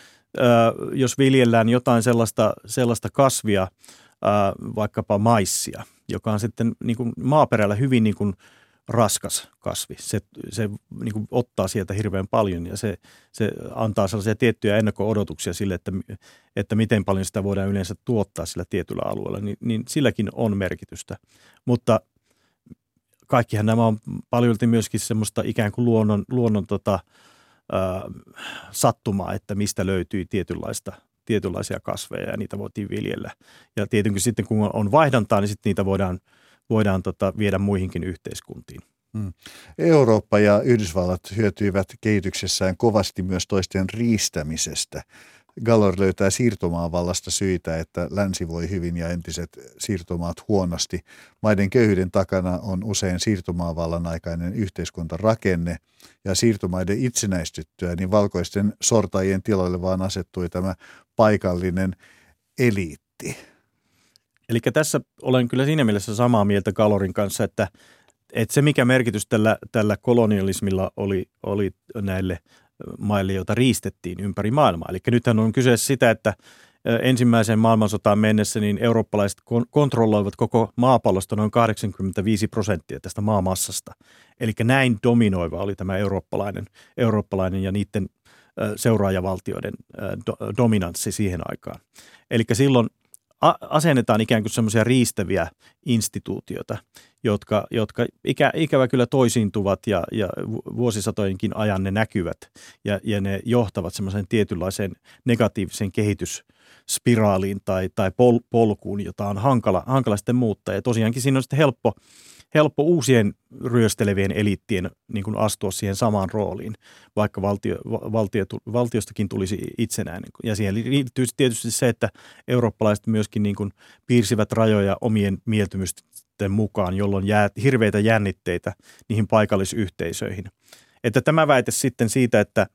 S3: jos viljellään jotain sellaista, sellaista kasvia, vaikkapa maissia, joka on sitten niin kuin maaperällä hyvin niin kuin raskas kasvi. Se, se niin kuin ottaa sieltä hirveän paljon ja se, se antaa sellaisia tiettyjä ennakko-odotuksia sille, että, että miten paljon sitä voidaan yleensä tuottaa sillä tietyllä alueella, niin, niin silläkin on merkitystä. Mutta kaikkihan nämä on paljolti myöskin semmoista ikään kuin luonnon, luonnon tota, ää, sattumaa, että mistä löytyy tietynlaista tietynlaisia kasveja ja niitä voitiin viljellä. Ja tietenkin sitten kun on vaihdantaa, niin sitten niitä voidaan – voidaan tota, viedä muihinkin yhteiskuntiin. Hmm.
S2: Eurooppa ja Yhdysvallat hyötyivät kehityksessään kovasti myös toisten riistämisestä. Gallor löytää siirtomaavallasta syitä, että länsi voi hyvin ja entiset siirtomaat huonosti. Maiden köyhyyden takana on usein siirtomaavallan aikainen yhteiskuntarakenne ja siirtomaiden itsenäistyttyä, niin valkoisten sortajien tiloille vaan asettui tämä paikallinen eliitti.
S3: Eli tässä olen kyllä siinä mielessä samaa mieltä Kalorin kanssa, että, että se mikä merkitys tällä, tällä kolonialismilla oli, oli näille maille, joita riistettiin ympäri maailmaa. Eli nythän on kyse sitä, että ensimmäiseen maailmansotaan mennessä niin eurooppalaiset kontrolloivat koko maapallosta noin 85 prosenttia tästä maamassasta. Eli näin dominoiva oli tämä eurooppalainen, eurooppalainen ja niiden seuraajavaltioiden dominanssi siihen aikaan. Eli silloin – asennetaan ikään kuin semmoisia riistäviä instituutioita, jotka, jotka ikä, ikävä kyllä toisiintuvat ja, ja vuosisatojenkin ajan ne näkyvät ja, ja ne johtavat semmoiseen tietynlaiseen negatiiviseen kehitysspiraaliin tai, tai pol, polkuun, jota on hankala, hankala sitten muuttaa. Ja tosiaankin siinä on sitten helppo helppo uusien ryöstelevien eliittien niin kuin astua siihen samaan rooliin, vaikka valtio, valtio, valtiostakin tulisi itsenäinen. Ja siihen liittyy tietysti se, että eurooppalaiset myöskin niin kuin piirsivät rajoja omien mieltymysten mukaan, jolloin jää hirveitä jännitteitä niihin paikallisyhteisöihin. Että tämä väite sitten siitä, että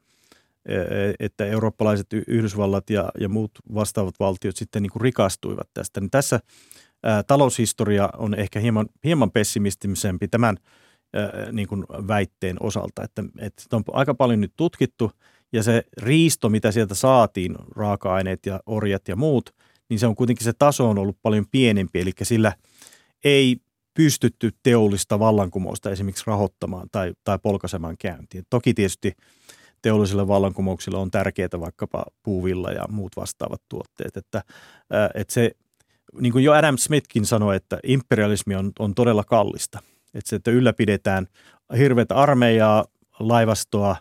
S3: e, että eurooppalaiset Yhdysvallat ja, ja muut vastaavat valtiot sitten niin kuin rikastuivat tästä. Niin tässä taloushistoria on ehkä hieman, hieman pessimistisempi tämän niin kuin väitteen osalta, että, että on aika paljon nyt tutkittu ja se riisto, mitä sieltä saatiin, raaka-aineet ja orjat ja muut, niin se on kuitenkin se taso on ollut paljon pienempi, eli sillä ei pystytty teollista vallankumousta esimerkiksi rahoittamaan tai, tai polkaisemaan käyntiin. Toki tietysti teollisille vallankumouksille on tärkeää vaikkapa puuvilla ja muut vastaavat tuotteet, että, että se niin kuin jo Adam Smithkin sanoi, että imperialismi on, on todella kallista. Että se, että ylläpidetään hirveätä armeijaa, laivastoa,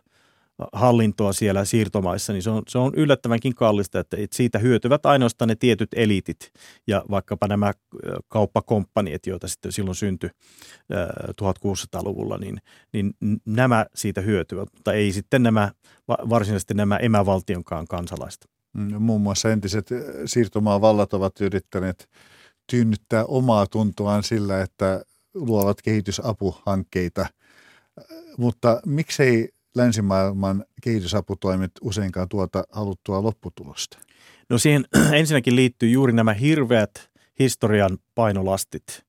S3: hallintoa siellä siirtomaissa, niin se on, se on yllättävänkin kallista, että siitä hyötyvät ainoastaan ne tietyt elitit ja vaikkapa nämä kauppakomppaniet, joita sitten silloin syntyi 1600-luvulla, niin, niin nämä siitä hyötyvät, mutta ei sitten nämä varsinaisesti nämä emävaltionkaan kansalaiset.
S2: Mm, muun muassa entiset eh, siirtomaavallat ovat yrittäneet tyynnyttää omaa tuntoaan sillä, että luovat kehitysapuhankkeita. Mutta miksei länsimaailman kehitysaputoimet useinkaan tuota haluttua lopputulosta?
S3: No siihen ensinnäkin liittyy juuri nämä hirveät historian painolastit,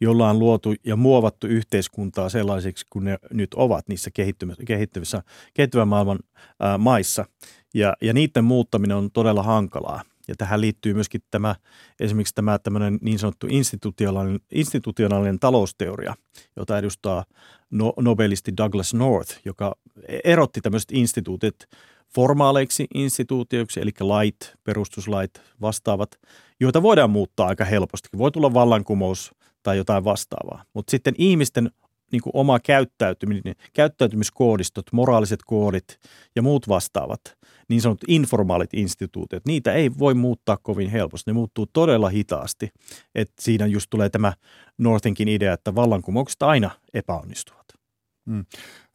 S3: jolla on luotu ja muovattu yhteiskuntaa sellaisiksi kuin ne nyt ovat niissä kehittyvissä, kehittyvän maailman ää, maissa. Ja, ja niiden muuttaminen on todella hankalaa. Ja tähän liittyy myöskin tämä, esimerkiksi tämä tämmöinen niin sanottu institutionaalinen, institutionaalinen talousteoria, jota edustaa no, nobelisti Douglas North, joka erotti tämmöiset instituutit formaaleiksi instituutioiksi, eli lait, perustuslait, vastaavat, joita voidaan muuttaa aika helposti. Voi tulla vallankumous tai jotain vastaavaa. Mutta sitten ihmisten niin kuin oma käyttäytyminen, käyttäytymiskoodistot, moraaliset koodit ja muut vastaavat, niin sanotut informaalit instituutiot, niitä ei voi muuttaa kovin helposti. Ne muuttuu todella hitaasti. Et siinä just tulee tämä Northinkin idea, että vallankumoukset aina epäonnistuvat. Hmm.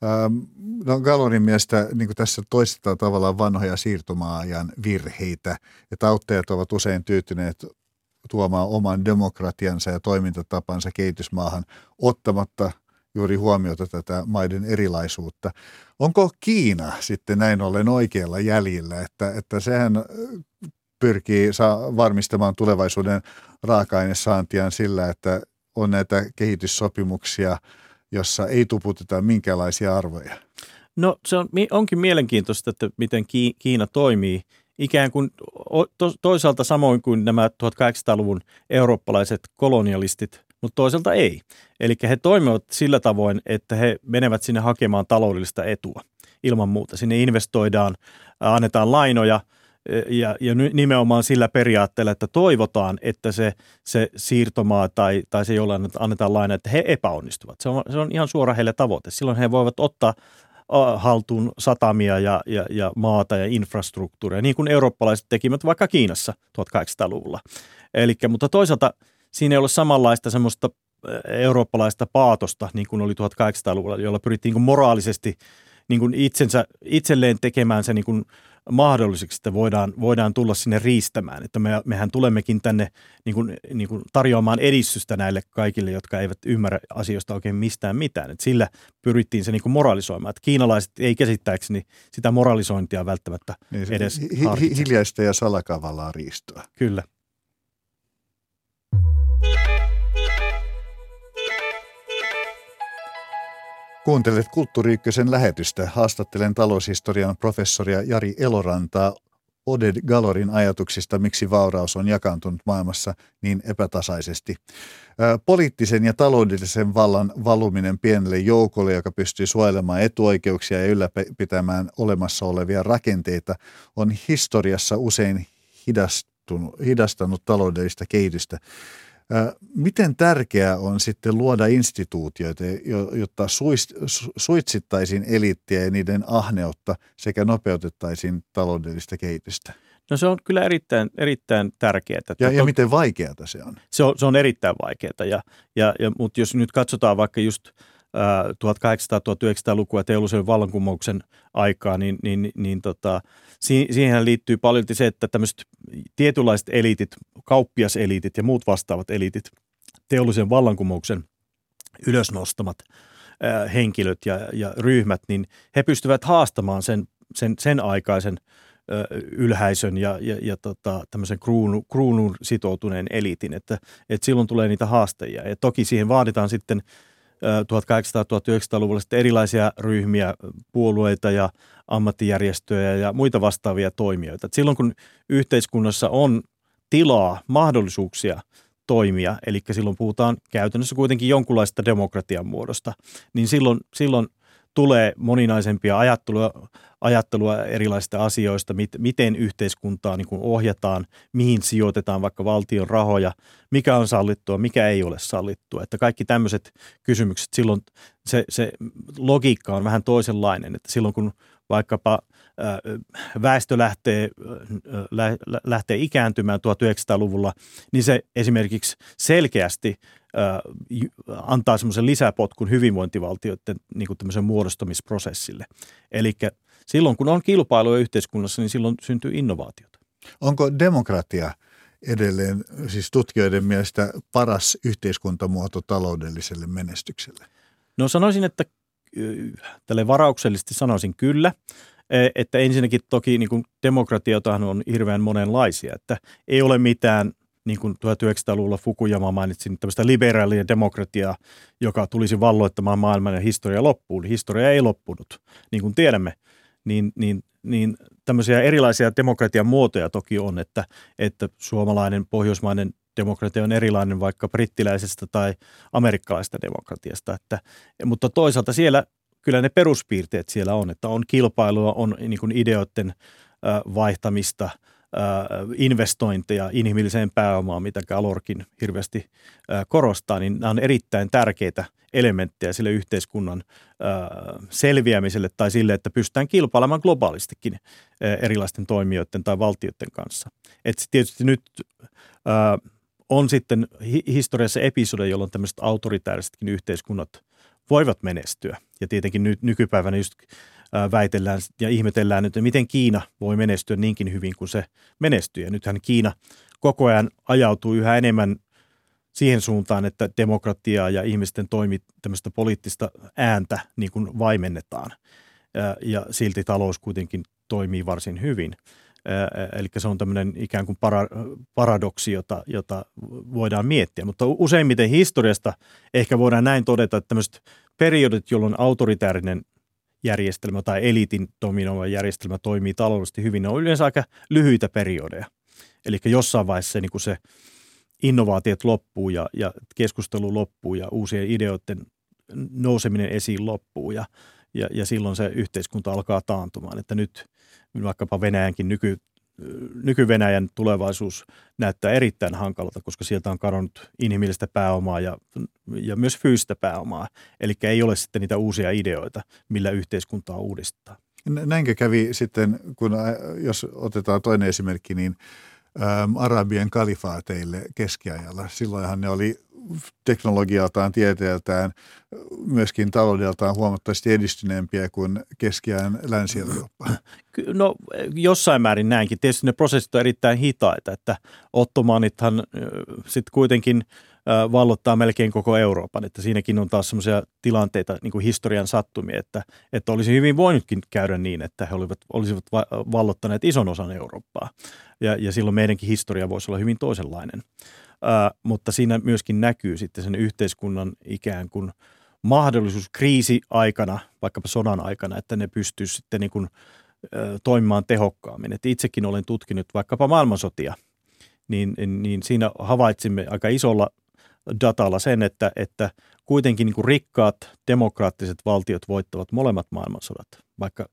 S2: Ähm, no Gallorin mielestä niin tässä toistetaan tavallaan vanhoja siirtomaajan virheitä, että auttajat ovat usein tyytyneet tuomaan oman demokratiansa ja toimintatapansa kehitysmaahan ottamatta juuri huomiota tätä maiden erilaisuutta. Onko Kiina sitten näin ollen oikealla jäljellä, että, että sehän pyrkii saa varmistamaan tulevaisuuden raaka-ainesaantiaan sillä, että on näitä kehityssopimuksia, jossa ei tuputeta minkälaisia arvoja?
S3: No se on, onkin mielenkiintoista, että miten Kiina toimii ikään kuin toisaalta samoin kuin nämä 1800-luvun eurooppalaiset kolonialistit mutta toisaalta ei. Eli he toimivat sillä tavoin, että he menevät sinne hakemaan taloudellista etua ilman muuta. Sinne investoidaan, annetaan lainoja ja, ja nimenomaan sillä periaatteella, että toivotaan, että se, se siirtomaa tai, tai se, jolla annetaan laina, että he epäonnistuvat. Se on, se on ihan suora heille tavoite. Silloin he voivat ottaa haltuun satamia ja, ja, ja maata ja infrastruktuuria, niin kuin eurooppalaiset tekivät vaikka Kiinassa 1800-luvulla. Elikkä, mutta toisaalta siinä ei ole samanlaista semmoista eurooppalaista paatosta, niin kuin oli 1800-luvulla, jolla pyrittiin niin moraalisesti niin kuin itsensä, itselleen tekemään se niin kuin mahdolliseksi, että voidaan, voidaan tulla sinne riistämään. Että me, mehän tulemmekin tänne niin kuin, niin kuin tarjoamaan edistystä näille kaikille, jotka eivät ymmärrä asioista oikein mistään mitään. Että sillä pyrittiin se niin kuin moralisoimaan. Että kiinalaiset ei käsittääkseni sitä moralisointia välttämättä niin, edes hi-
S2: hi- Hiljaista ja salakavallaa riistoa.
S3: Kyllä.
S2: Kuuntelet Kulttuuri lähetystä. Haastattelen taloushistorian professoria Jari Elorantaa Oded Galorin ajatuksista, miksi vauraus on jakaantunut maailmassa niin epätasaisesti. Poliittisen ja taloudellisen vallan valuminen pienelle joukolle, joka pystyy suojelemaan etuoikeuksia ja ylläpitämään olemassa olevia rakenteita, on historiassa usein hidastanut taloudellista kehitystä. Miten tärkeää on sitten luoda instituutioita, jotta suitsittaisiin eliittiä ja niiden ahneutta sekä nopeutettaisiin taloudellista kehitystä?
S3: No se on kyllä erittäin, erittäin tärkeää.
S2: Ja, ja miten vaikeaa se on?
S3: Se on, se on erittäin vaikeaa, ja, ja, ja, mutta jos nyt katsotaan vaikka just 1800-1900-lukua teollisen vallankumouksen aikaa, niin, niin, niin tota, siihen liittyy paljon se, että tämmöiset tietynlaiset eliitit, kauppiaseliitit ja muut vastaavat eliitit, teollisen vallankumouksen ylösnostamat ää, henkilöt ja, ja ryhmät, niin he pystyvät haastamaan sen, sen, sen aikaisen ää, ylhäisön ja, ja, ja tota, tämmöisen kruunu, kruunun sitoutuneen eliitin, että, että silloin tulee niitä haastajia. Ja toki siihen vaaditaan sitten 1800-1900-luvulla sitten erilaisia ryhmiä, puolueita ja ammattijärjestöjä ja muita vastaavia toimijoita. Et silloin kun yhteiskunnassa on tilaa, mahdollisuuksia toimia, eli silloin puhutaan käytännössä kuitenkin jonkunlaista demokratian muodosta, niin silloin, silloin tulee moninaisempia ajattelua, ajattelua erilaisista asioista, mit, miten yhteiskuntaa niin kuin ohjataan, mihin sijoitetaan vaikka valtion rahoja, mikä on sallittua, mikä ei ole sallittua. Että kaikki tämmöiset kysymykset, silloin se, se logiikka on vähän toisenlainen, että silloin kun vaikkapa väestö lähtee, lähtee ikääntymään 1900-luvulla, niin se esimerkiksi selkeästi antaa semmoisen lisäpotkun hyvinvointivaltioiden niin kuin muodostamisprosessille. Eli silloin kun on kilpailua yhteiskunnassa, niin silloin syntyy innovaatiota.
S2: Onko demokratia edelleen siis tutkijoiden mielestä paras yhteiskuntamuoto taloudelliselle menestykselle?
S3: No sanoisin, että tälle varauksellisesti sanoisin kyllä. E, että ensinnäkin toki niin kuin demokratiotahan on hirveän monenlaisia, että ei ole mitään niin kuin 1900-luvulla Fukuyama mainitsi, tämmöistä liberaalia demokratiaa, joka tulisi valloittamaan maailman ja historia loppuun. Historia ei loppunut, niin kuin tiedämme. Niin, niin, niin tämmöisiä erilaisia demokratian muotoja toki on, että, että suomalainen, pohjoismainen demokratia on erilainen vaikka brittiläisestä tai amerikkalaisesta demokratiasta. Että, mutta toisaalta siellä kyllä ne peruspiirteet siellä on, että on kilpailua, on niin kuin ideoiden vaihtamista, investointeja inhimilliseen pääomaan, mitä Galorkin hirveästi korostaa, niin nämä on erittäin tärkeitä elementtejä sille yhteiskunnan selviämiselle tai sille, että pystytään kilpailemaan globaalistikin erilaisten toimijoiden tai valtioiden kanssa. Et tietysti nyt on sitten historiassa episode, jolloin tämmöiset autoritäärisetkin yhteiskunnat voivat menestyä. Ja tietenkin nyt nykypäivänä just väitellään ja ihmetellään että miten Kiina voi menestyä niinkin hyvin kuin se menestyy. Ja nythän Kiina koko ajan ajautuu yhä enemmän siihen suuntaan, että demokratiaa ja ihmisten toimi tämmöistä poliittista ääntä niin kuin vaimennetaan. Ja, ja silti talous kuitenkin toimii varsin hyvin. Eli se on tämmöinen ikään kuin para, paradoksi, jota, jota voidaan miettiä. Mutta useimmiten historiasta ehkä voidaan näin todeta, että tämmöiset periodit, jolloin autoritäärinen järjestelmä tai eliitin dominoiva järjestelmä toimii taloudellisesti hyvin, ne on yleensä aika lyhyitä periodeja. Eli jossain vaiheessa se, niin kuin se innovaatiot loppuu ja, ja keskustelu loppuu ja uusien ideoiden nouseminen esiin loppuu ja, ja, ja silloin se yhteiskunta alkaa taantumaan. Että nyt vaikkapa Venäjänkin nyky, nyky-Venäjän tulevaisuus näyttää erittäin hankalalta, koska sieltä on kadonnut inhimillistä pääomaa ja, ja myös fyysistä pääomaa. Eli ei ole sitten niitä uusia ideoita, millä yhteiskuntaa uudistaa.
S2: Näinkö kävi sitten, kun jos otetaan toinen esimerkki, niin äm, Arabian kalifaateille keskiajalla. Silloinhan ne oli teknologialtaan, tieteeltään, myöskin taloudeltaan huomattavasti edistyneempiä kuin keskiään Länsi-Eurooppa.
S3: No jossain määrin näinkin. Tietysti ne prosessit on erittäin hitaita, että ottomaanithan sitten kuitenkin vallottaa melkein koko Euroopan, että siinäkin on taas semmoisia tilanteita, niin kuin historian sattumia, että, että olisi hyvin voinutkin käydä niin, että he olivat, olisivat vallottaneet ison osan Eurooppaa ja, ja silloin meidänkin historia voisi olla hyvin toisenlainen. Ää, mutta siinä myöskin näkyy sitten sen yhteiskunnan ikään kuin mahdollisuus kriisi-aikana, vaikkapa sodan aikana, että ne pystyisi sitten niin kuin, ää, toimimaan tehokkaammin. Et itsekin olen tutkinut vaikkapa maailmansotia, niin, niin siinä havaitsimme aika isolla datalla sen, että, että kuitenkin niin kuin rikkaat demokraattiset valtiot voittavat molemmat maailmansodat, vaikka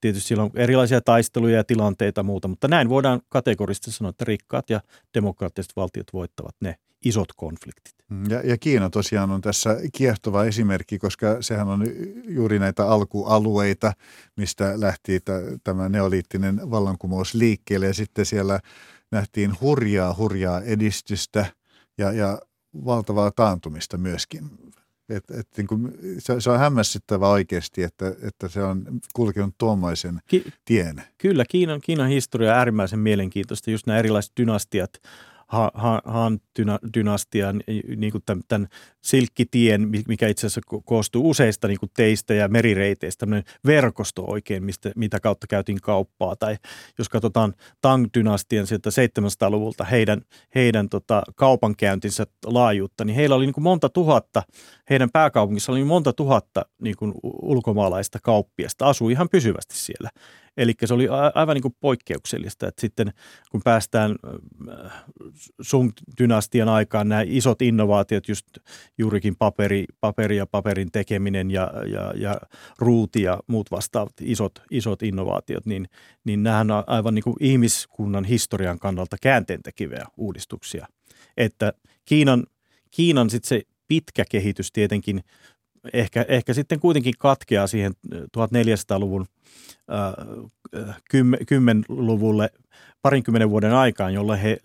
S3: Tietysti siellä on erilaisia taisteluja ja tilanteita ja muuta, mutta näin voidaan kategorisesti sanoa, että rikkaat ja demokraattiset valtiot voittavat ne isot konfliktit.
S2: Mm, ja, ja Kiina tosiaan on tässä kiehtova esimerkki, koska sehän on juuri näitä alkualueita, mistä lähti t- tämä neoliittinen vallankumous liikkeelle ja sitten siellä nähtiin hurjaa, hurjaa edistystä ja, ja valtavaa taantumista myöskin. Et, et, niin kuin, se, se on hämmästyttävä oikeasti, että, että se on kulkenut tuommoisen Ki- tien.
S3: Kyllä, Kiinan, Kiinan historia on äärimmäisen mielenkiintoista. Just nämä erilaiset dynastiat – Han-dynastian niin kuin tämän, tämän silkkitien, mikä itse asiassa koostuu useista niin kuin teistä ja merireiteistä, tämmöinen verkosto oikein, mistä, mitä kautta käytiin kauppaa. Tai jos katsotaan Tang-dynastian sieltä 700-luvulta heidän, heidän tota, kaupankäyntinsä laajuutta, niin heillä oli niin kuin monta tuhatta, heidän pääkaupungissa oli monta tuhatta niin kuin ulkomaalaista kauppiasta, asui ihan pysyvästi siellä. Eli se oli aivan niin kuin poikkeuksellista, että sitten kun päästään äh, sun dynastian aikaan nämä isot innovaatiot, just juurikin paperi, paperi ja paperin tekeminen ja, ja, ja ruuti ja muut vastaavat isot, isot innovaatiot, niin, niin nämä on aivan niin kuin ihmiskunnan historian kannalta käänteentekiviä uudistuksia. Että Kiinan, Kiinan sitten se pitkä kehitys tietenkin ehkä, ehkä sitten kuitenkin katkeaa siihen 1400-luvun äh, kymmenluvulle parinkymmenen vuoden aikaan, jolloin he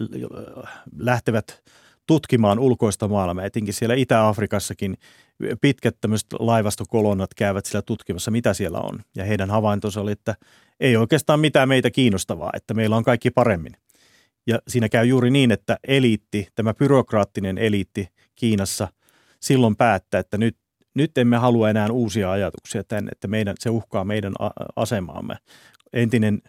S3: lähtevät tutkimaan ulkoista maailmaa. Etenkin siellä Itä-Afrikassakin pitkät tämmöiset laivastokolonnat käyvät siellä tutkimassa, mitä siellä on. Ja heidän havaintonsa oli, että ei oikeastaan mitään meitä kiinnostavaa, että meillä on kaikki paremmin. Ja siinä käy juuri niin, että eliitti, tämä byrokraattinen eliitti Kiinassa silloin päättää, että nyt nyt emme halua enää uusia ajatuksia tänne, että meidän, se uhkaa meidän asemaamme. Entinen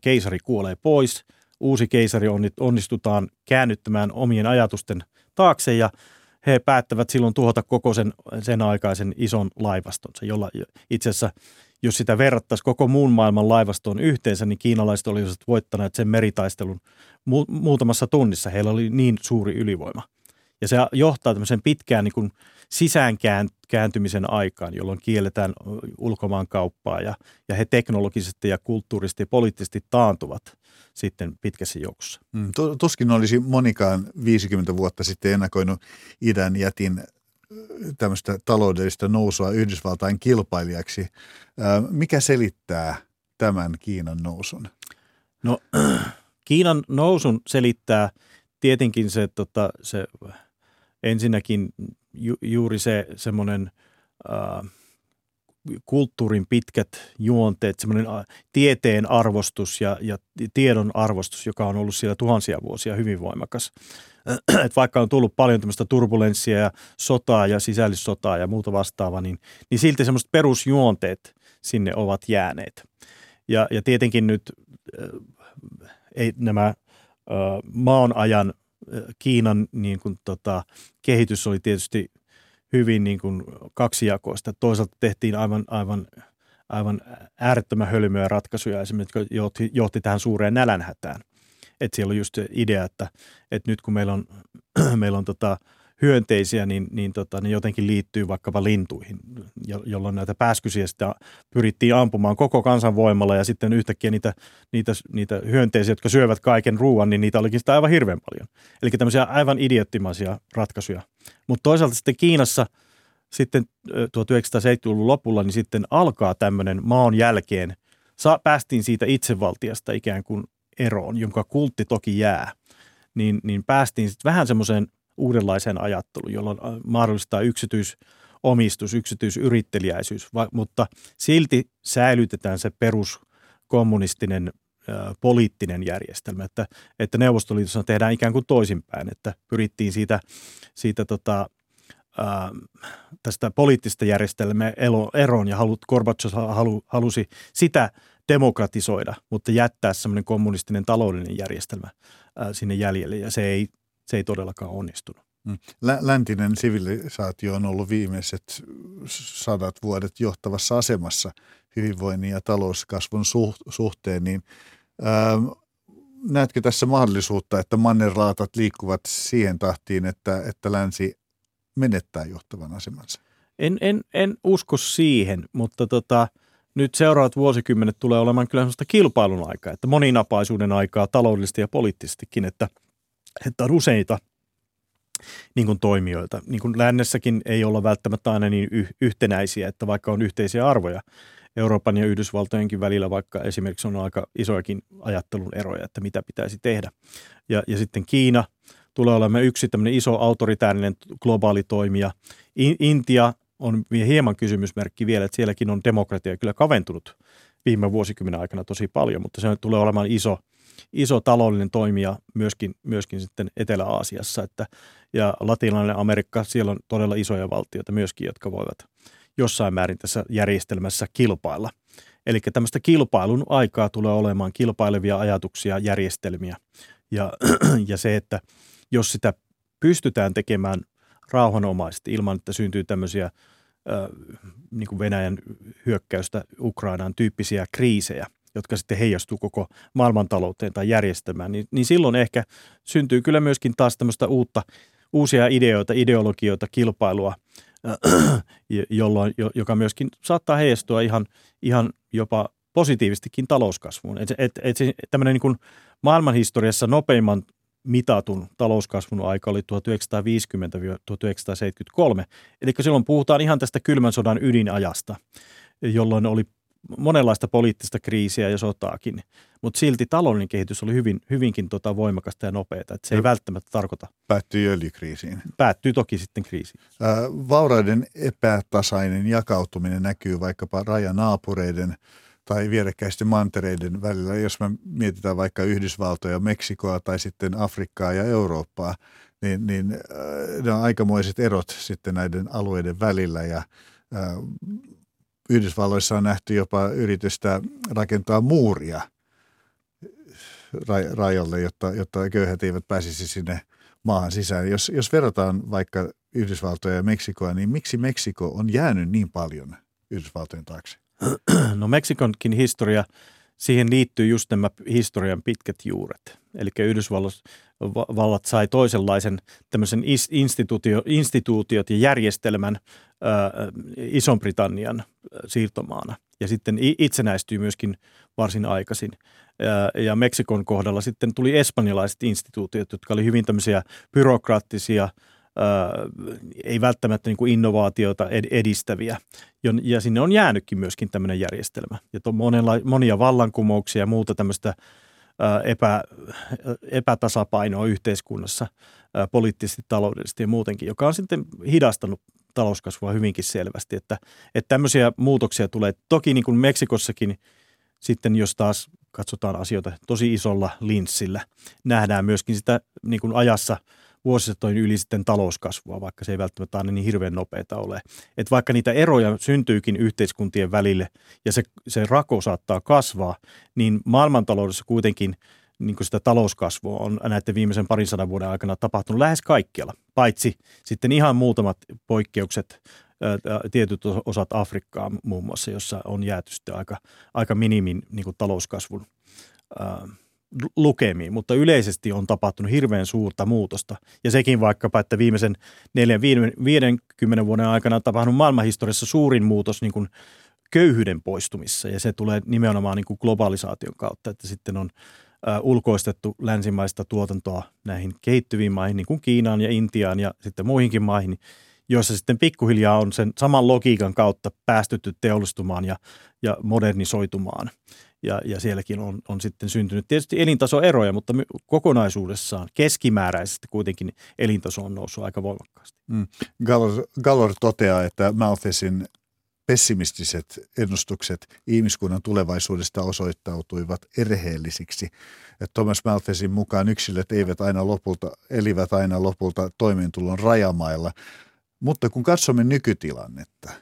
S3: keisari kuolee pois, uusi keisari onnistutaan käännyttämään omien ajatusten taakse ja he päättävät silloin tuhota koko sen, sen aikaisen ison laivastonsa, jolla itse asiassa jos sitä verrattaisiin koko muun maailman laivastoon yhteensä, niin kiinalaiset olisivat voittaneet sen meritaistelun mu- muutamassa tunnissa. Heillä oli niin suuri ylivoima. Ja se johtaa tämmöisen pitkään niin kuin sisäänkääntymisen aikaan, jolloin kielletään ulkomaan kauppaa ja, ja he teknologisesti ja kulttuurisesti ja poliittisesti taantuvat sitten pitkässä juoksussa.
S2: Mm, tuskin olisi monikaan 50 vuotta sitten ennakoinut idän jätin tämmöistä taloudellista nousua Yhdysvaltain kilpailijaksi. Mikä selittää tämän Kiinan nousun?
S3: No Kiinan nousun selittää tietenkin se, tota, se ensinnäkin ju, juuri se semmoinen kulttuurin pitkät juonteet, semmoinen tieteen arvostus ja, ja tiedon arvostus, joka on ollut siellä tuhansia vuosia hyvin voimakas. Et vaikka on tullut paljon tämmöistä turbulenssia ja sotaa ja sisällissotaa ja muuta vastaavaa, niin, niin silti semmoiset perusjuonteet sinne ovat jääneet. Ja, ja tietenkin nyt äh, ei nämä maan ajan Kiinan niin kuin, tota, kehitys oli tietysti hyvin niin kuin kaksijakoista. Toisaalta tehtiin aivan, aivan, aivan äärettömän hölmöjä ratkaisuja esimerkiksi, jotka johti, johti tähän suureen nälänhätään. Että siellä oli just se idea, että, että nyt kun meillä on, meillä on tota, hyönteisiä, niin, niin tota, ne jotenkin liittyy vaikkapa lintuihin, jolloin näitä pääskysiä sitä pyrittiin ampumaan koko kansan voimalla ja sitten yhtäkkiä niitä, niitä, niitä hyönteisiä, jotka syövät kaiken ruoan, niin niitä olikin sitä aivan hirveän paljon. Eli tämmöisiä aivan idiottimaisia ratkaisuja. Mutta toisaalta sitten Kiinassa sitten 1970-luvun lopulla, niin sitten alkaa tämmöinen maan jälkeen, sa, päästiin siitä itsevaltiasta ikään kuin eroon, jonka kultti toki jää, niin, niin päästiin sitten vähän semmoiseen uudenlaiseen ajatteluun, jolloin äh, mahdollistaa yksityisomistus, yksityisyrittelijäisyys, mutta silti säilytetään se peruskommunistinen ä, poliittinen järjestelmä, että, että Neuvostoliitossa tehdään ikään kuin toisinpäin, että pyrittiin siitä, siitä tota, ä, tästä poliittista järjestelmää eroon ja halut, Gorbachev halu, halusi sitä demokratisoida, mutta jättää semmoinen kommunistinen taloudellinen järjestelmä ä, sinne jäljelle. Ja se ei se ei todellakaan onnistunut. Mm.
S2: Läntinen sivilisaatio on ollut viimeiset sadat vuodet johtavassa asemassa hyvinvoinnin ja talouskasvun suhteen, niin ää, ähm, näetkö tässä mahdollisuutta, että mannerlaatat liikkuvat siihen tahtiin, että, että länsi menettää johtavan asemansa?
S3: En, en, en usko siihen, mutta tota, nyt seuraavat vuosikymmenet tulee olemaan kyllä sellaista kilpailun aikaa, että moninapaisuuden aikaa taloudellisesti ja poliittisestikin, että – että on useita niin kuin toimijoita. Niin kuin lännessäkin ei olla välttämättä aina niin y- yhtenäisiä, että vaikka on yhteisiä arvoja Euroopan ja Yhdysvaltojenkin välillä, vaikka esimerkiksi on aika isojakin ajattelun eroja, että mitä pitäisi tehdä. Ja, ja sitten Kiina tulee olemaan yksi tämmöinen iso autoritäärinen globaali toimija. In- Intia on hieman kysymysmerkki vielä, että sielläkin on demokratia kyllä kaventunut viime vuosikymmenen aikana tosi paljon, mutta se tulee olemaan iso – iso taloudellinen toimija myöskin, myöskin sitten Etelä-Aasiassa. Että, ja latinalainen Amerikka, siellä on todella isoja valtioita myöskin, jotka voivat jossain määrin tässä järjestelmässä kilpailla. Eli tämmöistä kilpailun aikaa tulee olemaan kilpailevia ajatuksia, järjestelmiä. Ja, ja se, että jos sitä pystytään tekemään rauhanomaisesti ilman, että syntyy tämmöisiä niin kuin Venäjän hyökkäystä Ukrainaan tyyppisiä kriisejä, jotka sitten heijastuu koko maailmantalouteen tai järjestelmään, niin, niin silloin ehkä syntyy kyllä myöskin taas tämmöistä uutta, uusia ideoita, ideologioita, kilpailua, jolloin, joka myöskin saattaa heijastua ihan, ihan jopa positiivistikin talouskasvuun. Et, et, et tämmöinen niin maailmanhistoriassa nopeimman mitatun talouskasvun aika oli 1950-1973. Eli silloin puhutaan ihan tästä kylmän sodan ydinajasta, jolloin oli monenlaista poliittista kriisiä ja sotaakin, mutta silti taloudellinen kehitys oli hyvin, hyvinkin tota voimakasta ja nopeata. Että se ei välttämättä tarkoita.
S2: Päättyi öljykriisiin.
S3: Päättyy toki sitten kriisiin.
S2: Äh, vauraiden epätasainen jakautuminen näkyy vaikkapa rajanaapureiden tai vierekkäisten mantereiden välillä. Jos me mietitään vaikka Yhdysvaltoja, Meksikoa tai sitten Afrikkaa ja Eurooppaa, niin, niin äh, ne on aikamoiset erot sitten näiden alueiden välillä ja äh, Yhdysvalloissa on nähty jopa yritystä rakentaa muuria rajalle, jotta, jotta köyhät eivät pääsisi sinne maahan sisään. Jos, jos verrataan vaikka Yhdysvaltoja ja Meksikoa, niin miksi Meksiko on jäänyt niin paljon Yhdysvaltojen taakse?
S3: No Meksikonkin historia siihen liittyy just nämä historian pitkät juuret. Eli Yhdysvallat sai toisenlaisen tämmöisen instituutio, instituutiot ja järjestelmän Ison-Britannian siirtomaana. Ja sitten itsenäistyi myöskin varsin aikaisin. Ja Meksikon kohdalla sitten tuli espanjalaiset instituutiot, jotka oli hyvin tämmöisiä byrokraattisia – ei välttämättä niin kuin innovaatioita edistäviä. Ja sinne on jäänytkin myöskin tämmöinen järjestelmä. Ja on monenla, monia vallankumouksia ja muuta tämmöistä epä, epätasapainoa yhteiskunnassa poliittisesti, taloudellisesti ja muutenkin, joka on sitten hidastanut talouskasvua hyvinkin selvästi. Että, että tämmöisiä muutoksia tulee. Toki niin kuin Meksikossakin sitten, jos taas katsotaan asioita tosi isolla linssillä, nähdään myöskin sitä niin kuin ajassa – vuosisatojen yli sitten talouskasvua, vaikka se ei välttämättä aina niin hirveän nopeita ole. Että vaikka niitä eroja syntyykin yhteiskuntien välille ja se, se rako saattaa kasvaa, niin maailmantaloudessa kuitenkin niin kuin sitä talouskasvua on näiden viimeisen parin sadan vuoden aikana tapahtunut lähes kaikkialla, paitsi sitten ihan muutamat poikkeukset, tietyt osat Afrikkaa muun muassa, jossa on jääty sitten aika, aika minimin niin kuin talouskasvun lukemiin, mutta yleisesti on tapahtunut hirveän suurta muutosta. Ja sekin vaikkapa, että viimeisen 4-50 vuoden aikana on tapahtunut maailmanhistoriassa suurin muutos niin kuin köyhyyden poistumissa. Ja se tulee nimenomaan niin kuin globalisaation kautta, että sitten on ulkoistettu länsimaista tuotantoa näihin kehittyviin maihin, niin kuin Kiinaan ja Intiaan ja sitten muihinkin maihin, joissa sitten pikkuhiljaa on sen saman logiikan kautta päästytty teollistumaan ja, ja modernisoitumaan ja, ja sielläkin on, on sitten syntynyt tietysti elintasoeroja, mutta kokonaisuudessaan keskimääräisesti kuitenkin elintaso on noussut aika voimakkaasti. Mm.
S2: Gallor, Gallor toteaa, että Malthesin pessimistiset ennustukset ihmiskunnan tulevaisuudesta osoittautuivat erheellisiksi. Thomas Malthesin mukaan yksilöt eivät aina lopulta, elivät aina lopulta toimeentulon rajamailla. Mutta kun katsomme nykytilannetta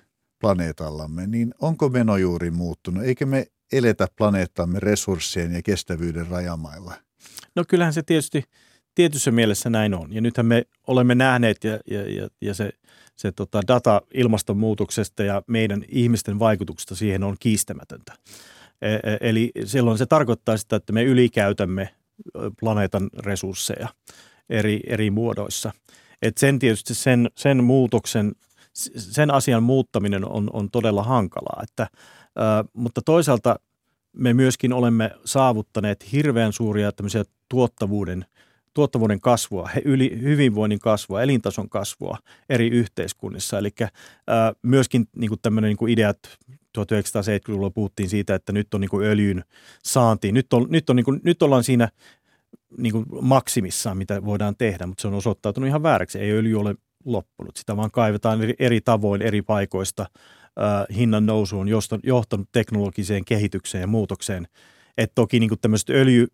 S2: planeetallamme, niin onko meno juuri muuttunut? Eikö me eletä planeettamme resurssien ja kestävyyden rajamailla?
S3: No kyllähän se tietysti tietyssä mielessä näin on. Ja nythän me olemme nähneet ja, ja, ja, ja se, se tota data ilmastonmuutoksesta ja meidän ihmisten vaikutuksesta siihen on kiistämätöntä. E, e, eli silloin se tarkoittaa sitä, että me ylikäytämme planeetan resursseja eri, eri muodoissa. Et sen tietysti sen, sen muutoksen, sen asian muuttaminen on, on todella hankalaa, että – mutta toisaalta me myöskin olemme saavuttaneet hirveän suuria tämmöisiä tuottavuuden, tuottavuuden kasvua, yli, hyvinvoinnin kasvua, elintason kasvua eri yhteiskunnissa. Eli myöskin niin kuin tämmöinen niin kuin ideat 1970-luvulla puhuttiin siitä, että nyt on niin kuin öljyn saanti. Nyt, on, nyt, on niin kuin, nyt ollaan siinä niin kuin maksimissaan, mitä voidaan tehdä, mutta se on osoittautunut ihan vääräksi. Ei öljy ole loppunut. Sitä vaan kaivetaan eri, eri tavoin eri paikoista – hinnan nousu on johtanut teknologiseen kehitykseen ja muutokseen. Että toki niin tämmöiset öljy,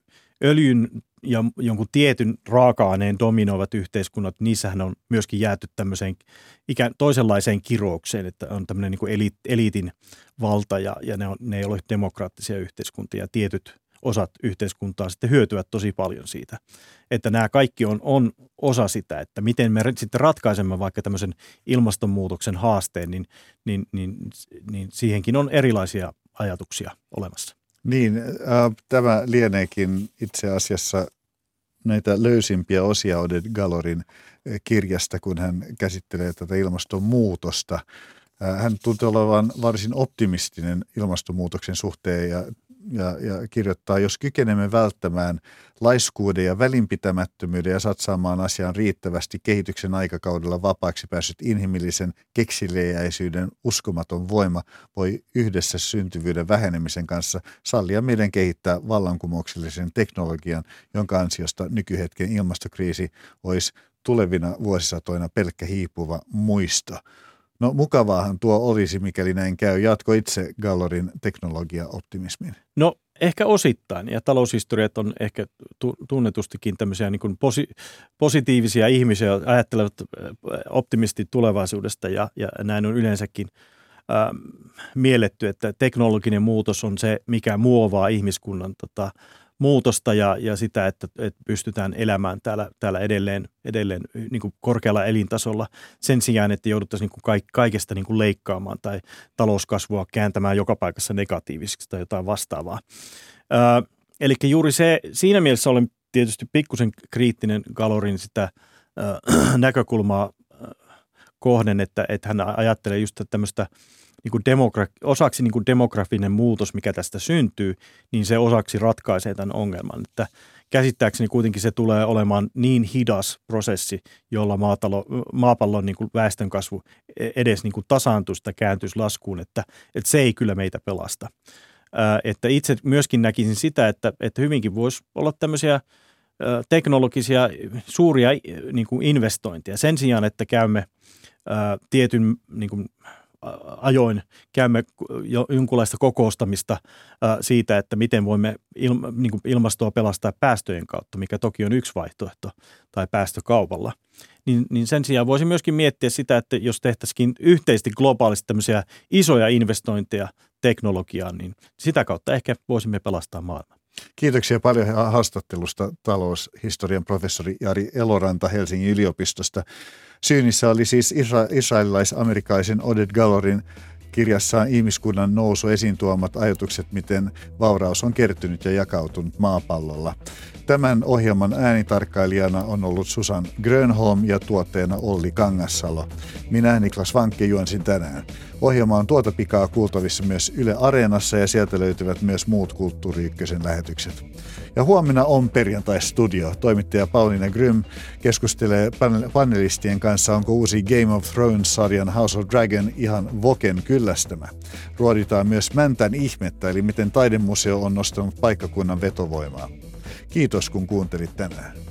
S3: öljyn ja jonkun tietyn raaka-aineen dominoivat yhteiskunnat, niissähän on myöskin jääty tämmöiseen ikään toisenlaiseen kiroukseen, että on tämmöinen niin eliitin valta ja, ja ne, on, ne ei ole demokraattisia yhteiskuntia. Tietyt osat yhteiskuntaa sitten hyötyvät tosi paljon siitä. Että nämä kaikki on, on osa sitä, että miten me sitten ratkaisemme vaikka tämmöisen ilmastonmuutoksen haasteen, niin, niin, niin, niin siihenkin on erilaisia ajatuksia olemassa.
S2: Niin, äh, tämä lieneekin itse asiassa näitä löysimpiä osia Oded Galorin äh, kirjasta, kun hän käsittelee tätä ilmastonmuutosta. Äh, hän tuntuu olevan varsin optimistinen ilmastonmuutoksen suhteen ja ja, ja kirjoittaa, jos kykenemme välttämään laiskuuden ja välinpitämättömyyden ja satsaamaan asiaan riittävästi kehityksen aikakaudella vapaaksi päässyt inhimillisen keksiliäisyyden uskomaton voima voi yhdessä syntyvyyden vähenemisen kanssa sallia meidän kehittää vallankumouksellisen teknologian, jonka ansiosta nykyhetken ilmastokriisi olisi tulevina vuosisatoina pelkkä hiipuva muisto. No mukavaahan tuo olisi, mikäli näin käy. Jatko itse Gallorin teknologia-optimismin.
S3: No ehkä osittain, ja taloushistoriat on ehkä tunnetustikin tämmöisiä niin posi- positiivisia ihmisiä, ajattelevat äh, optimisti tulevaisuudesta, ja, ja näin on yleensäkin ähm, mielletty, että teknologinen muutos on se, mikä muovaa ihmiskunnan tota, muutosta ja, ja sitä, että, että pystytään elämään täällä, täällä edelleen, edelleen niin kuin korkealla elintasolla sen sijaan, että jouduttaisiin niin kuin kaikesta niin kuin leikkaamaan tai talouskasvua kääntämään joka paikassa negatiiviseksi tai jotain vastaavaa. Ö, eli juuri se, siinä mielessä olen tietysti pikkusen kriittinen Galorin sitä ö, näkökulmaa kohden, että, että hän ajattelee just tämmöistä niin kuin demogra- osaksi niin kuin demografinen muutos, mikä tästä syntyy, niin se osaksi ratkaisee tämän ongelman. Että käsittääkseni kuitenkin se tulee olemaan niin hidas prosessi, jolla maatalo, maapallon niin kuin väestönkasvu e-, edes niin kuin tasaantuisi tai kääntyisi laskuun, että, että se ei kyllä meitä pelasta. Ää, että itse myöskin näkisin sitä, että, että hyvinkin voisi olla tämmöisiä teknologisia suuria niin kuin investointeja. Sen sijaan, että käymme ää, tietyn niin kuin, ajoin käymme jo jonkunlaista kokoustamista siitä, että miten voimme niin ilmastoa pelastaa päästöjen kautta, mikä toki on yksi vaihtoehto, tai päästökaupalla. Niin, niin sen sijaan voisi myöskin miettiä sitä, että jos tehtäisikin yhteisesti globaalisti tämmöisiä isoja investointeja teknologiaan, niin sitä kautta ehkä voisimme pelastaa maailman.
S2: Kiitoksia paljon haastattelusta taloushistorian professori Jari Eloranta Helsingin yliopistosta. Syynissä oli siis isra- israelilais-amerikaisen Oded Galorin kirjassaan ihmiskunnan nousu esiin tuomat ajatukset, miten vauraus on kertynyt ja jakautunut maapallolla. Tämän ohjelman äänitarkkailijana on ollut Susan Grönholm ja tuotteena Olli Kangassalo. Minä Niklas Vankke juonsin tänään. Ohjelma on tuota pikaa kuultavissa myös Yle Areenassa ja sieltä löytyvät myös muut Kulttuuri lähetykset. Ja huomenna on perjantai-studio. Toimittaja Pauliina Grym keskustelee panelistien kanssa, onko uusi Game of Thrones-sarjan House of Dragon ihan Voken kyllästämä. Ruoditaan myös Mäntän ihmettä, eli miten taidemuseo on nostanut paikkakunnan vetovoimaa. Kiitos kun kuuntelit tänään.